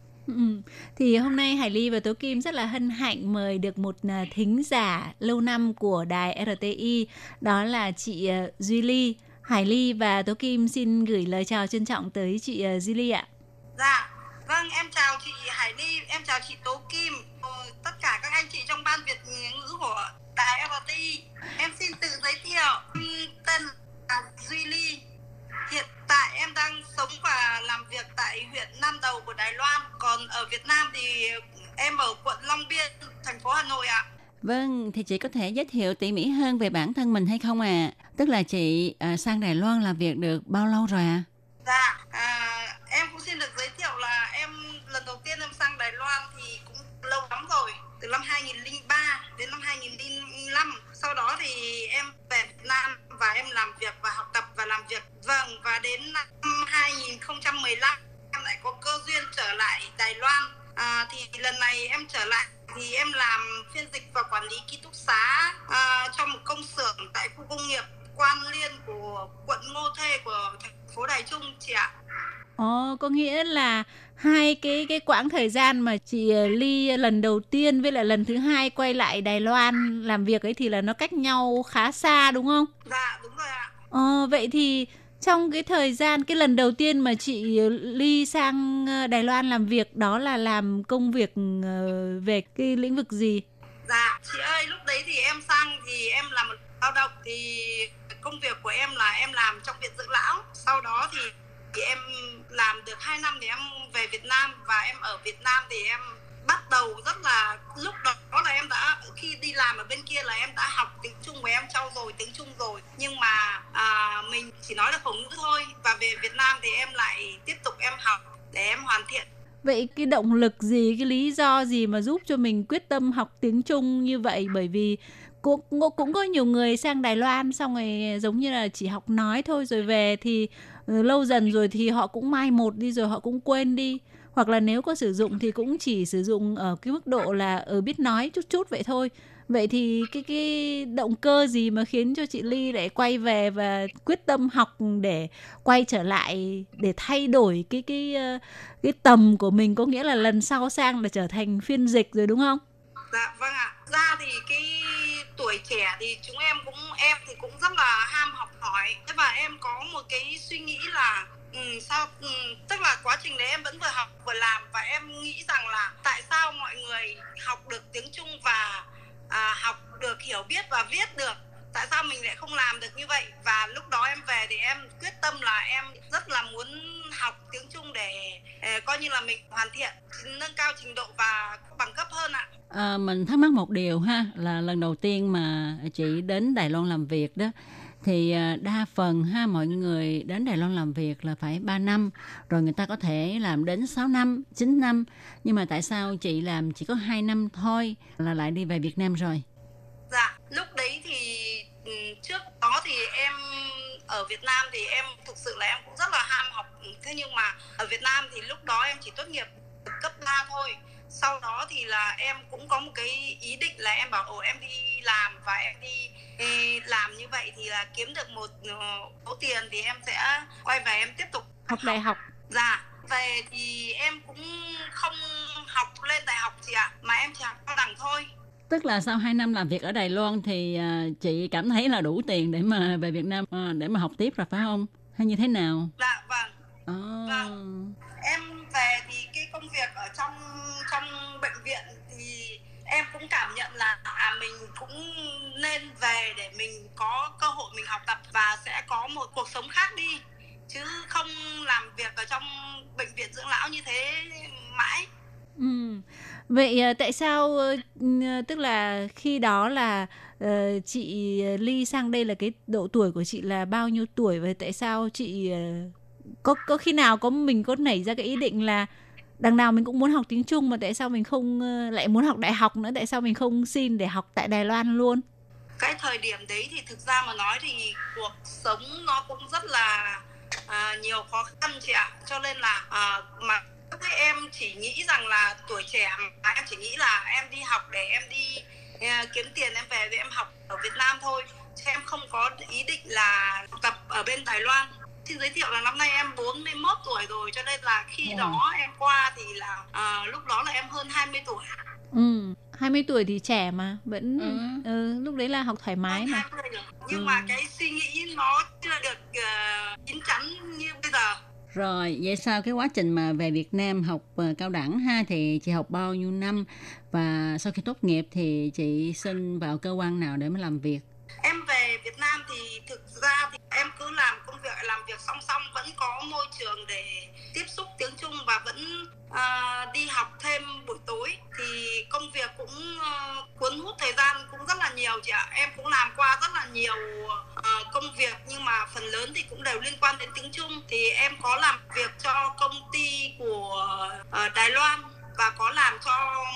Ừ. Thì hôm nay Hải Ly và Tố Kim rất là hân hạnh mời được một à, thính giả lâu năm của đài RTI, đó là chị à, Duy Ly. Hải Ly và Tố Kim xin gửi lời chào trân trọng tới chị à, Duy Ly ạ. Dạ, vâng em chào chị Hải Ly, em chào chị Tố Kim, ờ, tất cả các anh chị trong ban Việt ngữ của đài RTI. Em xin tự giới thiệu, em tên là Duy Ly. Hiện tại em đang sống và làm việc tại huyện Nam Đầu của Đài Loan. Còn ở Việt Nam thì em ở quận Long Biên, thành phố Hà Nội ạ. Vâng, thì chị có thể giới thiệu tỉ mỉ hơn về bản thân mình hay không à? Tức là chị à, sang Đài Loan làm việc được bao lâu rồi à? Dạ, à, em cũng xin được giới thiệu là em lần đầu tiên em sang Đài Loan thì cũng lâu lắm rồi, từ năm 2003 đến năm 2005. Sau đó thì em Nam và em làm việc và học tập và làm việc. Vâng, và đến năm 2015 em lại có cơ duyên trở lại Đài Loan. À, thì lần này em trở lại thì em làm phiên dịch và quản lý ký túc xá à, cho một công xưởng tại khu công nghiệp Quan Liên của quận Ngô Thê của thành phố Đài Trung chị ạ. Ồ, có nghĩa là hai cái cái quãng thời gian mà chị ờ, Ly lần đầu tiên với lại lần thứ hai quay lại Đài Loan làm việc ấy thì là nó cách nhau khá xa đúng không? Dạ đúng rồi ạ. Ờ, vậy thì trong cái thời gian cái lần đầu tiên mà chị Ly sang ờ, Đài Loan làm việc đó là làm công việc ờ, về cái lĩnh vực gì? Dạ chị ơi lúc đấy thì em sang thì em làm một lao động thì công việc của em là em làm trong viện dưỡng lão. Sau đó thì thì em làm được 2 năm thì em về Việt Nam và em ở Việt Nam thì em bắt đầu rất là lúc đó là em đã khi đi làm ở bên kia là em đã học tiếng Trung và em trau dồi tiếng Trung rồi nhưng mà à, mình chỉ nói được khẩu ngữ thôi và về Việt Nam thì em lại tiếp tục em học để em hoàn thiện Vậy cái động lực gì, cái lý do gì mà giúp cho mình quyết tâm học tiếng Trung như vậy? Bởi vì cũng cũng có nhiều người sang Đài Loan xong rồi giống như là chỉ học nói thôi rồi về thì Ừ, lâu dần rồi thì họ cũng mai một đi rồi họ cũng quên đi hoặc là nếu có sử dụng thì cũng chỉ sử dụng ở cái mức độ là ở biết nói chút chút vậy thôi vậy thì cái cái động cơ gì mà khiến cho chị Ly lại quay về và quyết tâm học để quay trở lại, để thay đổi cái cái ờ, cái tầm của mình có nghĩa là lần sau sang là trở thành phiên dịch rồi, đúng không? Dạ vâng ạ. Ra thì cái tuổi trẻ thì chúng em cũng em thì cũng rất là ham học hỏi. Thế và em có một cái suy nghĩ là ừ, sao ừ, tức là quá trình đấy em vẫn vừa học vừa làm và em nghĩ rằng là tại sao mọi người học được tiếng Trung và à, học được hiểu biết và viết được tại sao mình lại không làm được như vậy? Và lúc đó em về thì em quyết tâm là em rất là muốn học tiếng Trung để eh, coi như là mình hoàn thiện nâng cao trình độ và bằng cấp hơn ạ. À, mình thắc mắc một điều ha là lần đầu tiên mà chị đến Đài Loan làm việc đó thì à, đa phần ha mọi người đến Đài Loan làm việc là phải 3 năm rồi người ta có thể làm đến 6 năm, 9 năm. Nhưng mà tại sao chị làm chỉ có 2 năm thôi là lại đi về Việt Nam rồi? Dạ, lúc đấy thì trước đó thì em ở Việt Nam thì em thực sự là em cũng rất là ham học thế nhưng mà ở Việt Nam thì lúc đó em chỉ tốt nghiệp cấp 3 thôi sau đó thì là em cũng có một cái ý định là em bảo ồ em đi làm và em đi, làm như vậy thì là kiếm được một ờ, số tiền thì em sẽ quay về em tiếp tục Học đại học. Dạ, về thì em cũng không học lên đại học gì ạ, mà em chỉ học cao đẳng thôi. Tức là sau 2 năm làm việc ở Đài Loan thì à, chị cảm thấy là đủ tiền để mà về Việt Nam à, để mà học tiếp rồi phải không? Hay như thế nào? Dạ vâng. À. Em về thì cái công việc ở trong trong bệnh viện thì em cũng cảm nhận là à mình cũng nên về để mình có cơ hội mình học tập và sẽ có một cuộc sống khác đi chứ không làm việc ở trong bệnh viện dưỡng lão như thế mãi. Ừ. Vậy ờ, tại sao ờ, ờ, tức là khi đó là chị Ly sang đây là cái độ tuổi của chị là bao nhiêu tuổi? Và tại sao chị có có khi nào có mình có nảy ra cái ý định là đằng nào mình cũng muốn học tiếng Trung mà tại sao mình không lại muốn học đại học nữa? Tại sao mình không xin để học tại Đài Loan luôn? Cái thời điểm đấy thì thực ra mà nói thì cuộc sống nó cũng rất là à, nhiều khó khăn chị ạ. Cho nên là à, mà các em chỉ nghĩ rằng là tuổi trẻ mà em chỉ nghĩ là em đi học để em đi à, kiếm tiền em về để em học ở Việt Nam thôi chứ em không có ý định là học tập ở bên Đài Loan xin giới thiệu là năm nay em 41 tuổi rồi cho nên là khi Wow. đó em qua thì là à, lúc đó là em hơn 20 tuổi ừ 20 tuổi thì trẻ mà vẫn Ừ. ừ, lúc đấy là học thoải mái mà 20 rồi. nhưng Ừ. mà cái suy nghĩ nó chưa được uh, chín chắn như bây giờ rồi, vậy sau cái quá trình mà về Việt Nam học uh, cao đẳng ha thì chị học bao nhiêu năm và sau khi tốt nghiệp thì chị xin vào cơ quan nào để mà làm việc? Em về Việt Nam thì thực ra thì em cứ làm công việc làm việc song song vẫn có môi trường để tiếp xúc tiếng Trung và vẫn uh, đi học thêm buổi tối. Thì công việc cũng uh, cuốn hút thời gian cũng rất là nhiều chị ạ. Em cũng làm qua rất là nhiều uh, công việc nhưng mà phần lớn thì cũng đều liên quan đến tiếng Trung. Thì em có làm việc cho công ty của uh, Đài Loan và có làm cho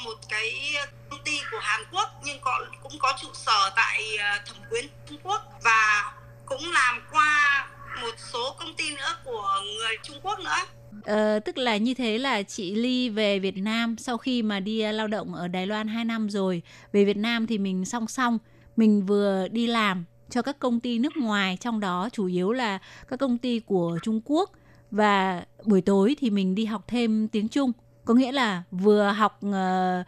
một cái công ty của Hàn Quốc nhưng có cũng có trụ sở tại ờ, Thẩm Quyến Trung Quốc và cũng làm qua một số công ty nữa của người Trung Quốc nữa. Ờ, tức là như thế là chị Ly về Việt Nam sau khi mà đi ờ, lao động ở Đài Loan 2 năm rồi về Việt Nam thì mình song song mình vừa đi làm cho các công ty nước ngoài trong đó chủ yếu là các công ty của Trung Quốc và buổi tối thì mình đi học thêm tiếng Trung có nghĩa là vừa học ờ,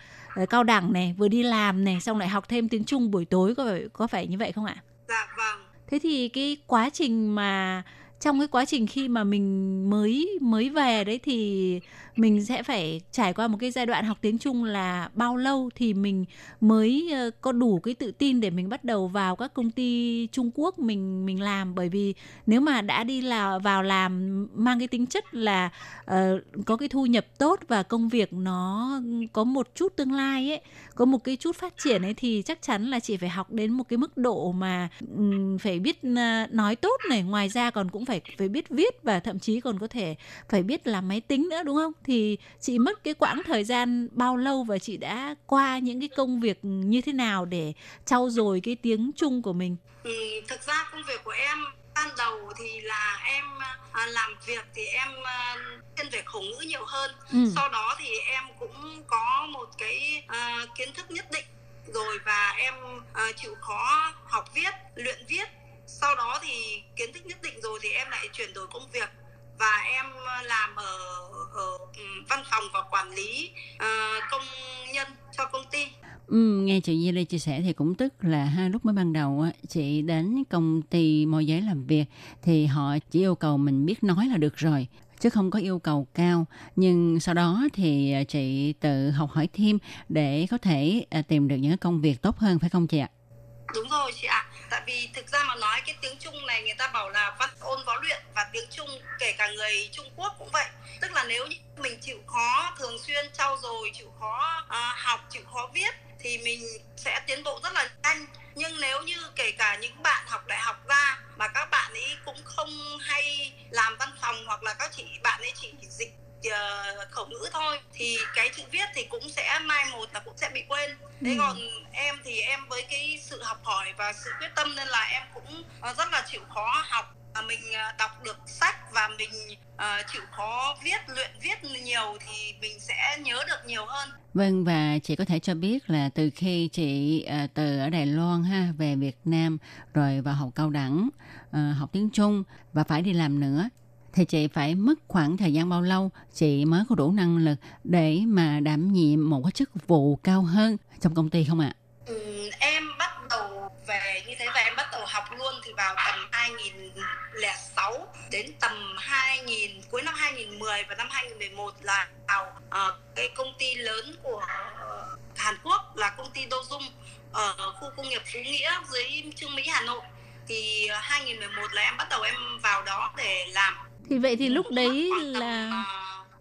cao đẳng này vừa đi làm này xong lại học thêm tiếng Trung buổi tối có phải có phải như vậy không ạ? Dạ vâng. Thế thì cái quá trình mà trong cái quá trình khi mà mình mới mới về đấy thì mình sẽ phải trải qua một cái giai đoạn học tiếng Trung là bao lâu thì mình mới ờ, có đủ cái tự tin để mình bắt đầu vào các công ty Trung Quốc mình mình làm. Bởi vì nếu mà đã đi là vào làm mang cái tính chất là uh, có cái thu nhập tốt và công việc nó có một chút tương lai ấy có một cái chút phát triển ấy thì chắc chắn là chị phải học đến một cái mức độ mà um, phải biết uh, nói tốt này. Ngoài ra còn cũng phải phải biết viết và thậm chí còn có thể phải biết làm máy tính nữa đúng không? Thì chị mất cái quãng thời gian bao lâu và chị đã qua những cái công việc như thế nào để trau dồi cái tiếng Trung của mình? Ừ, thực ra công việc của em ban đầu thì là em à, làm việc thì em à, thiên về khẩu ngữ nhiều hơn. Ừ. sau đó thì em cũng có một cái à, kiến thức nhất định. Rồi và em à, chịu khó học viết luyện viết sau đó thì kiến thức nhất định rồi thì em lại chuyển đổi công việc và em à, làm ở, ở ừ, văn phòng và quản lý à, công nhân cho công ty Ừ, nghe chị Di Lê chia sẻ thì cũng tức là ha lúc mới ban đầu á, chị đến công ty môi giới làm việc thì họ chỉ yêu cầu mình biết nói là được rồi chứ không có yêu cầu cao nhưng sau đó thì à, chị tự học hỏi thêm để có thể à, tìm được những công việc tốt hơn phải không chị ạ? Đúng rồi chị ạ. Tại vì thực ra mà nói cái tiếng Trung này người ta bảo là văn ôn võ luyện và tiếng Trung kể cả người Trung Quốc cũng vậy. Tức là nếu như mình chịu khó thường xuyên trau dồi, chịu khó à, học, chịu khó viết thì mình sẽ tiến bộ rất là nhanh. Nhưng nếu như kể cả những bạn học đại học ra mà các bạn ấy cũng không hay làm văn phòng hoặc là các chị bạn ấy chỉ dịch ờ, khẩu ngữ thôi thì cái chữ viết thì cũng sẽ mai một là cũng sẽ bị quên. Thế Ừ. còn em thì em với cái sự học hỏi và sự quyết tâm nên là em cũng ờ, rất là chịu khó học. Mình ờ, đọc được sách và mình chịu khó viết luyện viết nhiều thì mình sẽ nhớ được nhiều hơn. Vâng và chị có thể cho biết là từ khi chị từ ở Đài Loan ha về Việt Nam rồi vào học cao đẳng học tiếng Trung và phải đi làm nữa thì chị phải mất khoảng thời gian bao lâu chị mới có đủ năng lực để mà đảm nhiệm một cái chức vụ cao hơn trong công ty không ạ? Ừ, em bắt đầu về như thế và em bắt đầu học luôn thì vào tầm 2006 đến tầm 2000 cuối năm 2010 và năm 2011 là vào uh, cái công ty lớn của ờ, Hàn Quốc là công ty Dojung ở khu công nghiệp Phú Nghĩa dưới Trương Mỹ Hà Nội thì ờ, 2011 là em bắt đầu em vào đó để làm thì vậy thì lúc đấy là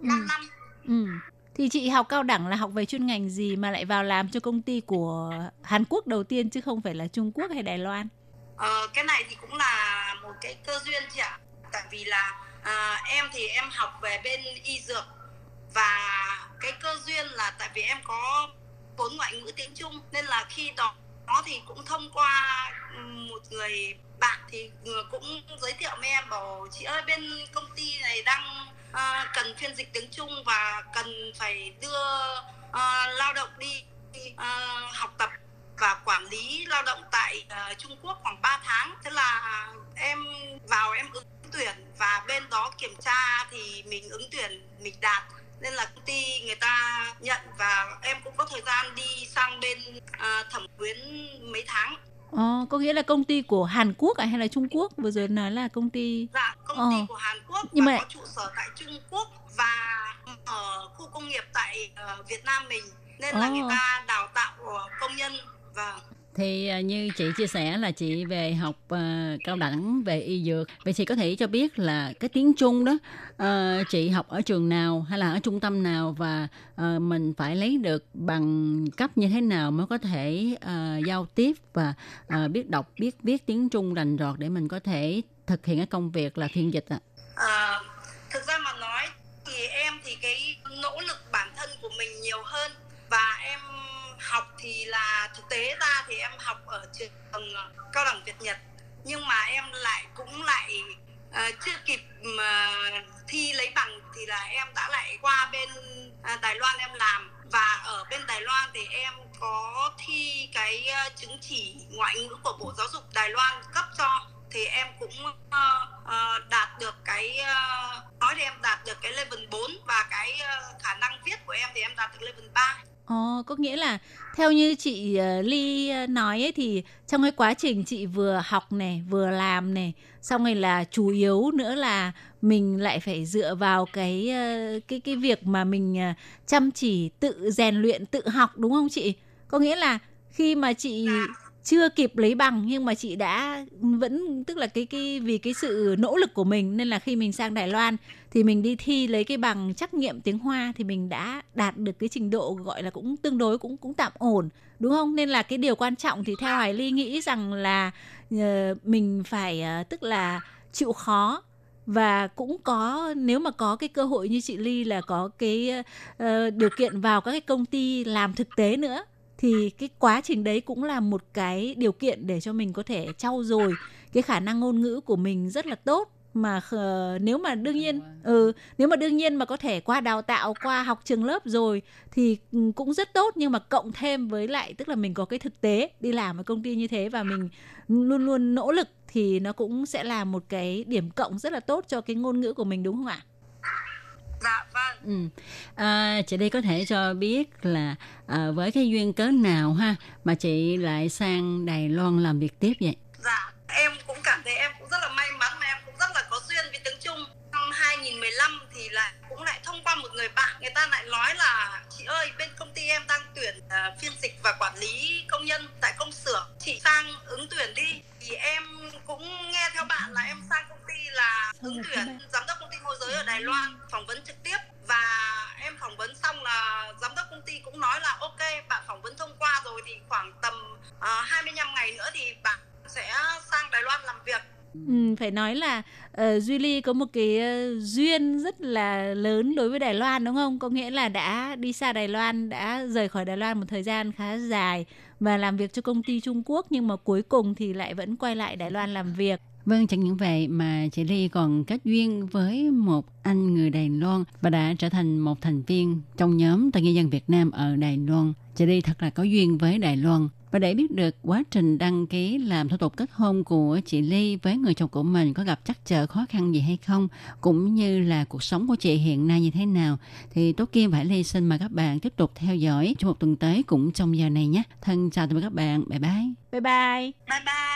5 năm ừ. Thì chị học cao đẳng là học về chuyên ngành gì mà lại vào làm cho công ty của Hàn Quốc đầu tiên chứ không phải là Trung Quốc hay Đài Loan? Ờ, cái này thì cũng là một cái cơ duyên chị ạ. Tại vì là à, em thì em học về bên y dược và cái cơ duyên là tại vì em có vốn ngoại ngữ tiếng Trung nên là khi đó đó thì cũng thông qua một người bạn thì ừ, cũng giới thiệu với em bảo chị ơi bên công ty này đang uh, cần phiên dịch tiếng Trung và cần phải đưa uh, lao động đi uh, học tập và quản lý lao động tại uh, Trung Quốc khoảng 3 tháng. Thế là em vào em ứng tuyển và bên đó kiểm tra thì mình ứng tuyển mình đạt nên là công ty người ta nhận và em cũng có thời gian đi sang bên uh, thẩm quyến mấy tháng Ờ, có nghĩa là công ty của Hàn Quốc à, hay là Trung Quốc? Vừa rồi nói là công ty Dạ, công ty ờ. của Hàn Quốc Nhưng mà- có trụ sở tại Trung Quốc và ở khu công nghiệp tại ờ, Việt Nam mình nên là Ồ. người ta đào tạo ờ, công nhân và thì à, như chị chia sẻ là chị về học uh, cao đẳng về y dược. Vậy chị có thể cho biết là cái tiếng Trung đó uh, chị học ở trường nào hay là ở trung tâm nào và uh, mình phải lấy được bằng cấp như thế nào mới có thể uh, giao tiếp và uh, biết đọc biết viết tiếng Trung rành rọt để mình có thể thực hiện cái công việc là phiên dịch ạ. Ờ, thực ra mà nói thì em thì cái nỗ lực bản thân của mình nhiều hơn và học thì là thực tế ra thì em học ở trường ờ, cao đẳng Việt Nhật. Nhưng mà em lại cũng lại uh, chưa kịp uh, thi lấy bằng thì là em đã lại qua bên uh, Đài Loan em làm. Và ở bên Đài Loan thì em có thi cái uh, chứng chỉ ngoại ngữ của Bộ Giáo dục Đài Loan cấp cho. Thì em cũng uh, uh, đạt được cái uh, nói thì em đạt được cái level 4 và cái uh, khả năng viết của em thì em đạt được level 3 Ồ, có nghĩa là theo như chị ờ, Ly ờ, nói ấy, thì trong cái quá trình chị vừa học này, vừa làm này, xong rồi là chủ yếu nữa là mình lại phải dựa vào cái cái cái việc mà mình chăm chỉ tự rèn luyện, tự học đúng không chị? Có nghĩa là khi mà chị dạ chưa kịp lấy bằng nhưng mà chị đã vẫn tức là cái cái vì cái sự nỗ lực của mình nên là khi mình sang Đài Loan thì mình đi thi lấy cái bằng trắc nghiệm tiếng Hoa thì mình đã đạt được cái trình độ gọi là cũng tương đối cũng cũng tạm ổn đúng không? Nên là cái điều quan trọng thì theo Hải Ly nghĩ rằng là ờ, mình phải ờ, tức là chịu khó. Và cũng có nếu mà có cái cơ hội như chị Ly là có cái uh, điều kiện vào các cái công ty làm thực tế nữa thì cái quá trình đấy cũng là một cái điều kiện để cho mình có thể trau dồi cái khả năng ngôn ngữ của mình rất là tốt. Mà khờ- nếu mà đương nhiên ừ nếu mà đương nhiên mà có thể qua đào tạo qua học trường lớp rồi thì ừ, cũng rất tốt. Nhưng mà cộng thêm với lại tức là mình có cái thực tế đi làm ở công ty như thế và mình luôn luôn nỗ lực thì nó cũng sẽ là một cái điểm cộng rất là tốt cho cái ngôn ngữ của mình đúng không ạ? Dạ vâng Ừ. À, chị đây có thể cho biết là à, với cái duyên cớ nào ha mà chị lại sang Đài Loan làm việc tiếp vậy? Dạ, em cũng cảm thấy em cũng rất là may mắn mà em cũng rất là có duyên với tiếng Trung. Năm 2015 thì lại cũng lại thông qua một người bạn, người ta lại nói là chị ơi bên công ty em đang tuyển ờ, phiên dịch và quản lý công nhân tại công xưởng, chị sang ứng tuyển đi. Thì em cũng nghe theo bạn là em sang công là ứng tuyển giám đốc công ty môi giới ở Đài Loan phỏng vấn trực tiếp và em phỏng vấn xong là giám đốc công ty cũng nói là ok bạn phỏng vấn thông qua rồi thì khoảng tầm uh, 25 ngày nữa thì bạn sẽ sang Đài Loan làm việc Ừ, phải nói là uh, Duy Ly có một cái ờ, duyên rất là lớn đối với Đài Loan đúng không? Có nghĩa là đã đi xa Đài Loan, đã rời khỏi Đài Loan một thời gian khá dài và làm việc cho công ty Trung Quốc nhưng mà cuối cùng thì lại vẫn quay lại Đài Loan làm việc. Vâng, chẳng những vậy mà chị Ly còn kết duyên với một anh người Đài Loan và đã trở thành một thành viên trong nhóm toàn nhân dân Việt Nam ở Đài Loan. Chị Ly thật là có duyên với Đài Loan. Và để biết được quá trình đăng ký làm thủ tục kết hôn của chị Ly với người chồng của mình có gặp trắc trở khó khăn gì hay không, cũng như là cuộc sống của chị hiện nay như thế nào, thì Tố Kim và Hải Ly xin mời các bạn tiếp tục theo dõi trong một tuần tới cũng trong giờ này nhé. Thân chào tạm biệt các bạn. Bye bye. Bye bye. bye bye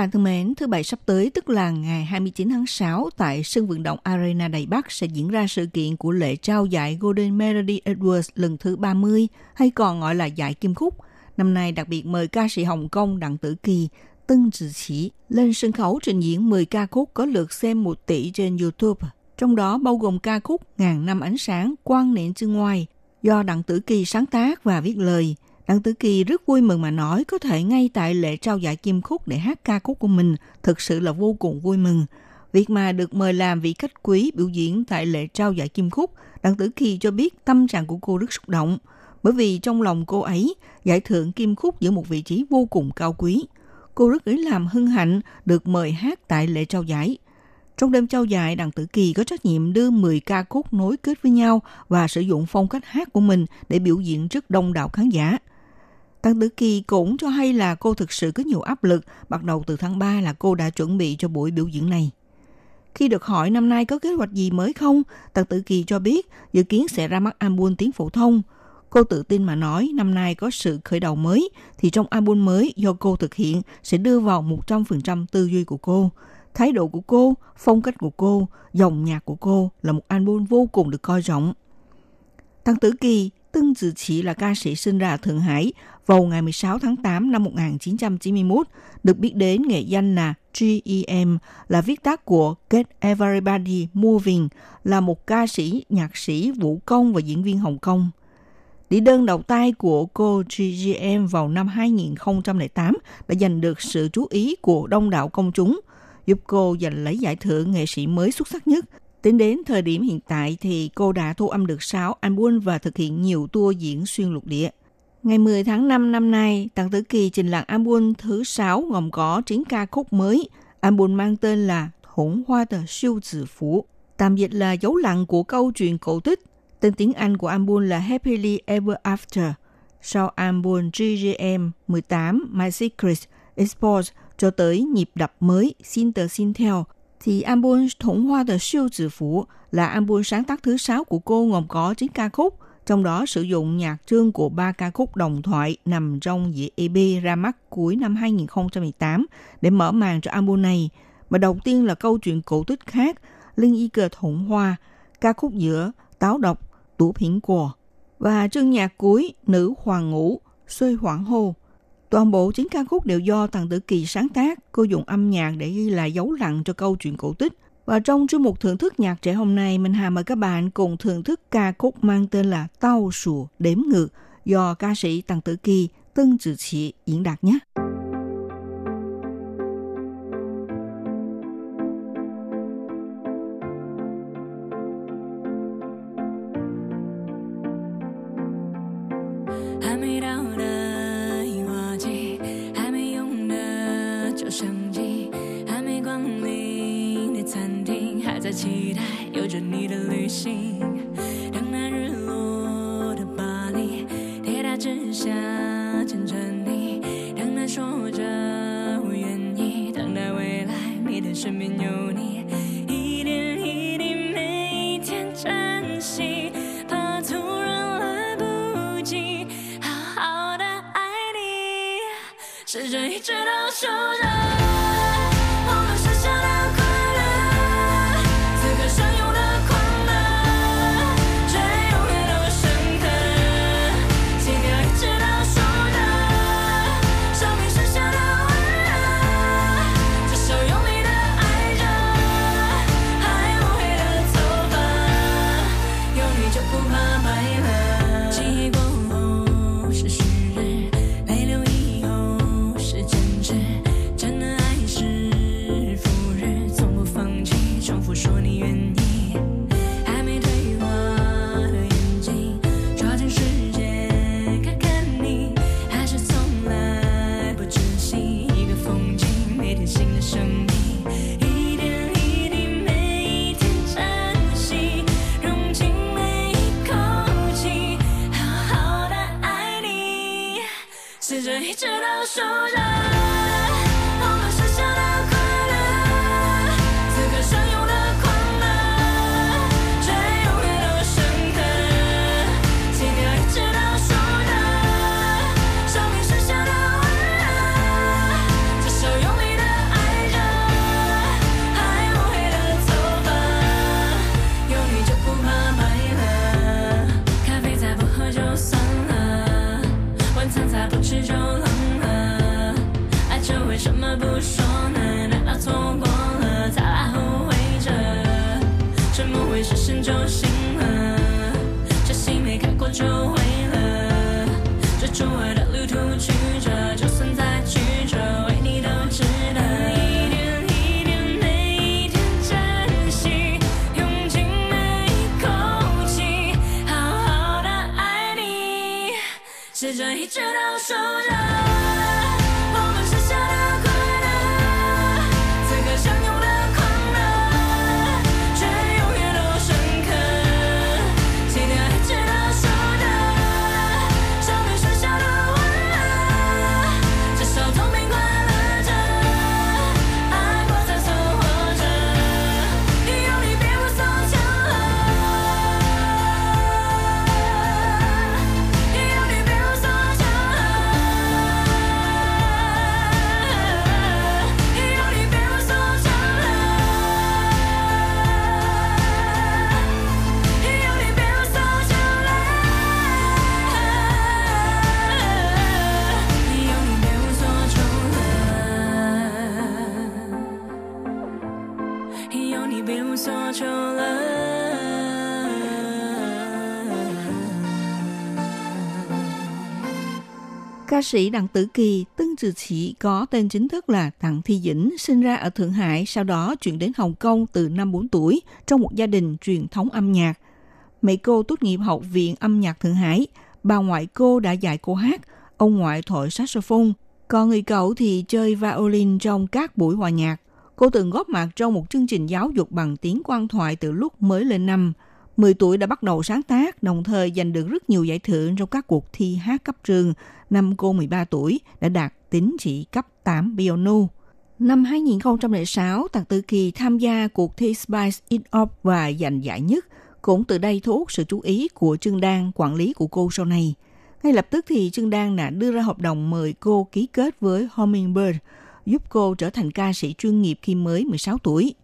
Bạn thân mến, thứ Bảy sắp tới tức là ngày 29 tháng 6 tại sân vận động Arena Đài Bắc sẽ diễn ra sự kiện của lễ trao giải Golden Melody Awards lần thứ 30 hay còn gọi là giải Kim Khúc. Năm nay đặc biệt mời ca sĩ Hồng Kông Đặng Tử Kỳ, Tân Trì Chỉ lên sân khấu trình diễn 10 ca khúc có lượt xem 1 tỷ trên YouTube. Trong đó bao gồm ca khúc Ngàn năm ánh sáng, Quang niệm chương ngoài do Đặng Tử Kỳ sáng tác và viết lời – Đặng Tử Kỳ rất vui mừng mà nói có thể ngay tại lễ trao giải Kim Khúc để hát ca khúc của mình thực sự là vô cùng vui mừng. Việc mà được mời làm vị khách quý biểu diễn tại lễ trao giải Kim Khúc, Đặng Tử Kỳ cho biết tâm trạng của cô rất xúc động, bởi vì trong lòng cô ấy, giải thưởng Kim Khúc giữ một vị trí vô cùng cao quý. Cô rất lấy làm hân hạnh được mời hát tại lễ trao giải. Trong đêm trao giải, Đặng Tử Kỳ có trách nhiệm đưa 10 ca khúc nối kết với nhau và sử dụng phong cách hát của mình để biểu diễn trước đông đảo khán giả – Tăng Tử Kỳ cũng cho hay là cô thực sự có nhiều áp lực, bắt đầu từ tháng 3 là cô đã chuẩn bị cho buổi biểu diễn này. Khi được hỏi năm nay có kế hoạch gì mới không, Tăng Tử Kỳ cho biết dự kiến sẽ ra mắt album tiếng phổ thông. Cô tự tin mà nói năm nay có sự khởi đầu mới, thì trong album mới do cô thực hiện sẽ đưa vào 100% tư duy của cô. Thái độ của cô, phong cách của cô, dòng nhạc của cô là một album vô cùng được coi trọng. Tăng Tử Kỳ tương Tử Chỉ là ca sĩ sinh ra ở Thượng Hải vào ngày 16 tháng 8 năm 1991, được biết đến nghệ danh là GEM, là viết tắt của Get Everybody Moving, là một ca sĩ, nhạc sĩ, vũ công và diễn viên Hồng Kông. Đĩa đơn đầu tay của cô GGM vào năm 2008 đã giành được sự chú ý của đông đảo công chúng, giúp cô giành lấy giải thưởng nghệ sĩ mới xuất sắc nhất Tính đến thời điểm hiện tại thì cô đã thu âm được 6 album và thực hiện nhiều tour diễn xuyên lục địa. Ngày 10 tháng 5 năm nay, Tăng Tử Kỳ trình làng album thứ 6 gồm có 9 ca khúc mới. Album mang tên là Hỗn Hoa tờ siêu tử phú, tạm dịch là dấu lặng của câu chuyện cổ tích. Tên tiếng Anh của album là Happily Ever After. Sau album GGM 18 My Secret expose cho tới nhịp đập mới Sinter Sintel theo thì album Thủng Hoa The Siêu Tử Phủ là album sáng tác thứ sáu của cô gồm có 9 ca khúc, trong đó sử dụng nhạc trương của ba ca khúc đồng thoại nằm trong dĩa EP ra mắt cuối năm 2018 để mở màn cho album này. Mà đầu tiên là câu chuyện cổ tích khác, Linh Y Cờ Thủng Hoa, ca khúc giữa Táo Độc, Tủ Phiển Của và chương nhạc cuối Nữ Hoàng Ngũ, Xuôi Hoảng hồ. Toàn bộ chính ca khúc đều do Tần Tử Kỳ sáng tác, cô dùng âm nhạc để ghi lại dấu lặng cho câu chuyện cổ tích. Và trong chương mục thưởng thức nhạc trẻ hôm nay, mình Hà mời các bạn cùng thưởng thức ca khúc mang tên là Tao Sùa Đếm Ngược do ca sĩ Tần Tử Kỳ, Tân Trừ Chị diễn đạt nhé. Ca sĩ Đặng Tử Kỳ, Tân Trừ Chỉ có tên chính thức là Đặng Thi Dĩnh, sinh ra ở Thượng Hải, sau đó chuyển đến Hồng Kông từ năm 4 tuổi trong một gia đình truyền thống âm nhạc. Mẹ cô tốt nghiệp Học viện Âm nhạc Thượng Hải, bà ngoại cô đã dạy cô hát, ông ngoại thổi saxophone, còn người cậu thì chơi violin trong các buổi hòa nhạc. Cô từng góp mặt trong một chương trình giáo dục bằng tiếng quan thoại từ lúc mới lên năm. 10 tuổi đã bắt đầu sáng tác, đồng thời giành được rất nhiều giải thưởng trong các cuộc thi hát cấp trường. Năm cô 13 tuổi đã đạt tín chỉ cấp 8 bionu Năm 2006, tần Tử Kỳ tham gia cuộc thi Spice It Up và giành giải nhất. Cũng từ đây thu hút sự chú ý của Trương Đan, quản lý của cô sau này. Ngay lập tức thì Trương Đan đã đưa ra hợp đồng mời cô ký kết với Hummingbird, giúp cô trở thành ca sĩ chuyên nghiệp khi mới 16 tuổi.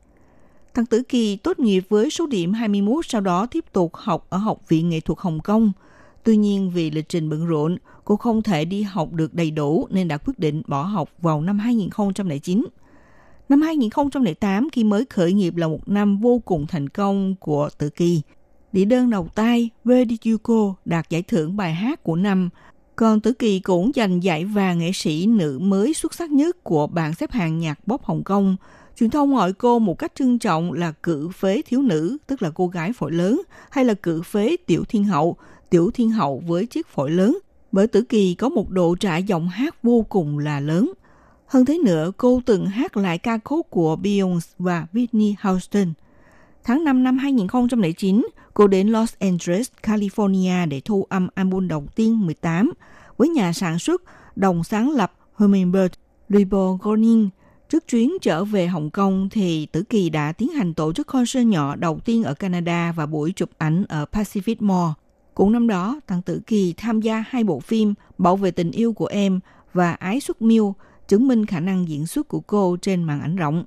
Thằng Tử Kỳ tốt nghiệp với số điểm 21, sau đó tiếp tục học ở Học viện Nghệ thuật Hồng Kông. Tuy nhiên vì lịch trình bận rộn, cô không thể đi học được đầy đủ nên đã quyết định bỏ học vào năm 2009. Năm 2008 khi mới khởi nghiệp là một năm vô cùng thành công của Tử Kỳ. Đĩa đơn đầu tay Where Did You Go đạt giải thưởng bài hát của năm. Còn Tử Kỳ cũng giành giải vàng nghệ sĩ nữ mới xuất sắc nhất của bảng xếp hạng nhạc pop Hồng Kông. Truyền thông gọi cô một cách trân trọng là cự phế thiếu nữ, tức là cô gái phổi lớn, hay là cự phế tiểu thiên hậu, tiểu thiên hậu với chiếc phổi lớn. Bởi Tử Kỳ có một độ trải giọng hát vô cùng là lớn. Hơn thế nữa, cô từng hát lại ca khúc của Beyoncé và Whitney Houston. Tháng 5 năm 2009, cô đến Los Angeles, California để thu âm album đầu tiên 18 với nhà sản xuất đồng sáng lập Hummingbird, Libo Gonin. Trước chuyến trở về Hồng Kông thì Tử Kỳ đã tiến hành tổ chức concert nhỏ đầu tiên ở Canada và buổi chụp ảnh ở Pacific Mall. Cũng năm đó, Tăng Tử Kỳ tham gia hai bộ phim Bảo vệ tình yêu của em và Ái xuất miêu, chứng minh khả năng diễn xuất của cô trên màn ảnh rộng.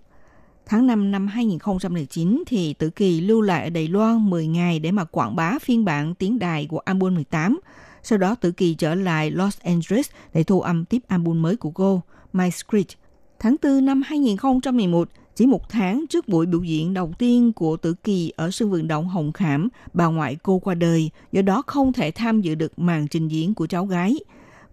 Tháng 5 năm 2009 thì Tử Kỳ lưu lại ở Đài Loan 10 ngày để mà quảng bá phiên bản tiếng đài của album 18. Sau đó Tử Kỳ trở lại Los Angeles để thu âm tiếp album mới của cô, My Script. Tháng 4 năm 2011, chỉ một tháng trước buổi biểu diễn đầu tiên của Tử Kỳ ở sân vận động Hồng Khảm, bà ngoại cô qua đời, do đó không thể tham dự được màn trình diễn của cháu gái.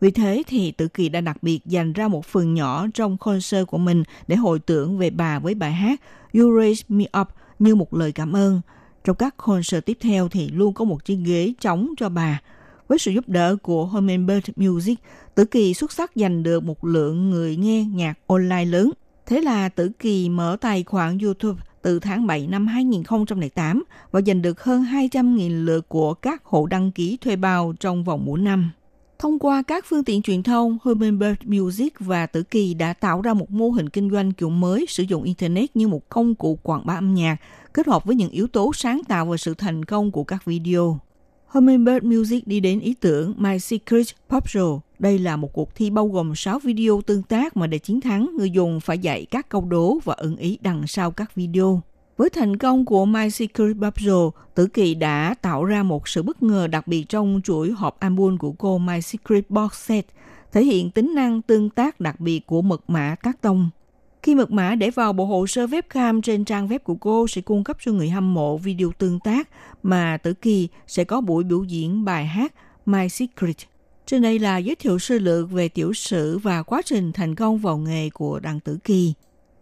Vì thế thì Tử Kỳ đã đặc biệt dành ra một phần nhỏ trong concert của mình để hồi tưởng về bà với bài hát You Raise Me Up như một lời cảm ơn. Trong các concert tiếp theo thì luôn có một chiếc ghế trống cho bà. Với sự giúp đỡ của Hummingbird Music, Tử Kỳ xuất sắc giành được một lượng người nghe nhạc online lớn. Thế là Tử Kỳ mở tài khoản YouTube từ tháng 7 năm 2008 và giành được hơn 200.000 lượt của các hộ đăng ký thuê bao trong vòng mỗi năm. Thông qua các phương tiện truyền thông, Hummingbird Music và Tử Kỳ đã tạo ra một mô hình kinh doanh kiểu mới sử dụng Internet như một công cụ quảng bá âm nhạc, kết hợp với những yếu tố sáng tạo và sự thành công của các video. Hummingbird Music đi đến ý tưởng My Secret Pop Show. Đây là một cuộc thi bao gồm 6 video tương tác mà để chiến thắng, người dùng phải dạy các câu đố và ẩn ý đằng sau các video. Với thành công của My Secret Bubble, Tử Kỳ đã tạo ra một sự bất ngờ đặc biệt trong chuỗi hộp album của cô My Secret Box Set, thể hiện tính năng tương tác đặc biệt của mật mã các tông. Khi mật mã để vào bộ hồ sơ webcam trên trang web của cô sẽ cung cấp cho người hâm mộ video tương tác mà Tử Kỳ sẽ có buổi biểu diễn bài hát My Secret. Trên đây là giới thiệu sơ lược về tiểu sử và quá trình thành công vào nghề của Đặng Tử Kỳ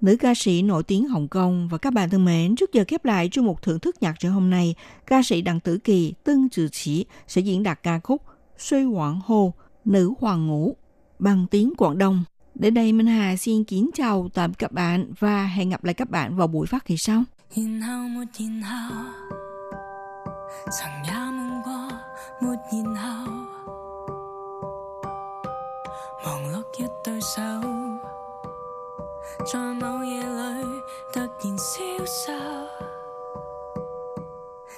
nữ ca sĩ nổi tiếng Hồng Kông và các bạn thân mến, trước giờ khép lại chuyên mục thưởng thức nhạc trưa hôm nay, ca sĩ Đặng Tử Kỳ, Tân Trừ Chỉ sẽ diễn đạt ca khúc Suy Hoàng Hô, Nữ Hoàng Ngũ bằng tiếng Quảng Đông. Đến đây Minh Hà xin kính chào tạm các bạn và hẹn gặp lại các bạn vào buổi phát kỳ sau. 然后没然后，曾也梦过没然后， 一对手，在某夜里突然消瘦。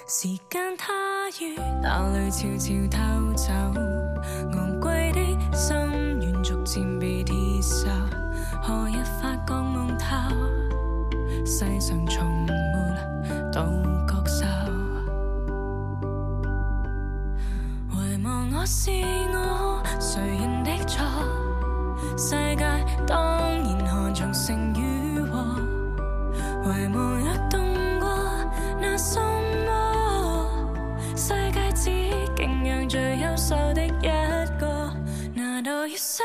时间它于那里悄悄偷走，昂贵的心愿逐渐被铁锈。何日发觉梦透？世上从没独角兽。遗忘我是我，谁人的错？ 世界当然看重勝與和。遺忘若动过那心魔？世界只敬仰最优秀的一个，难道月醒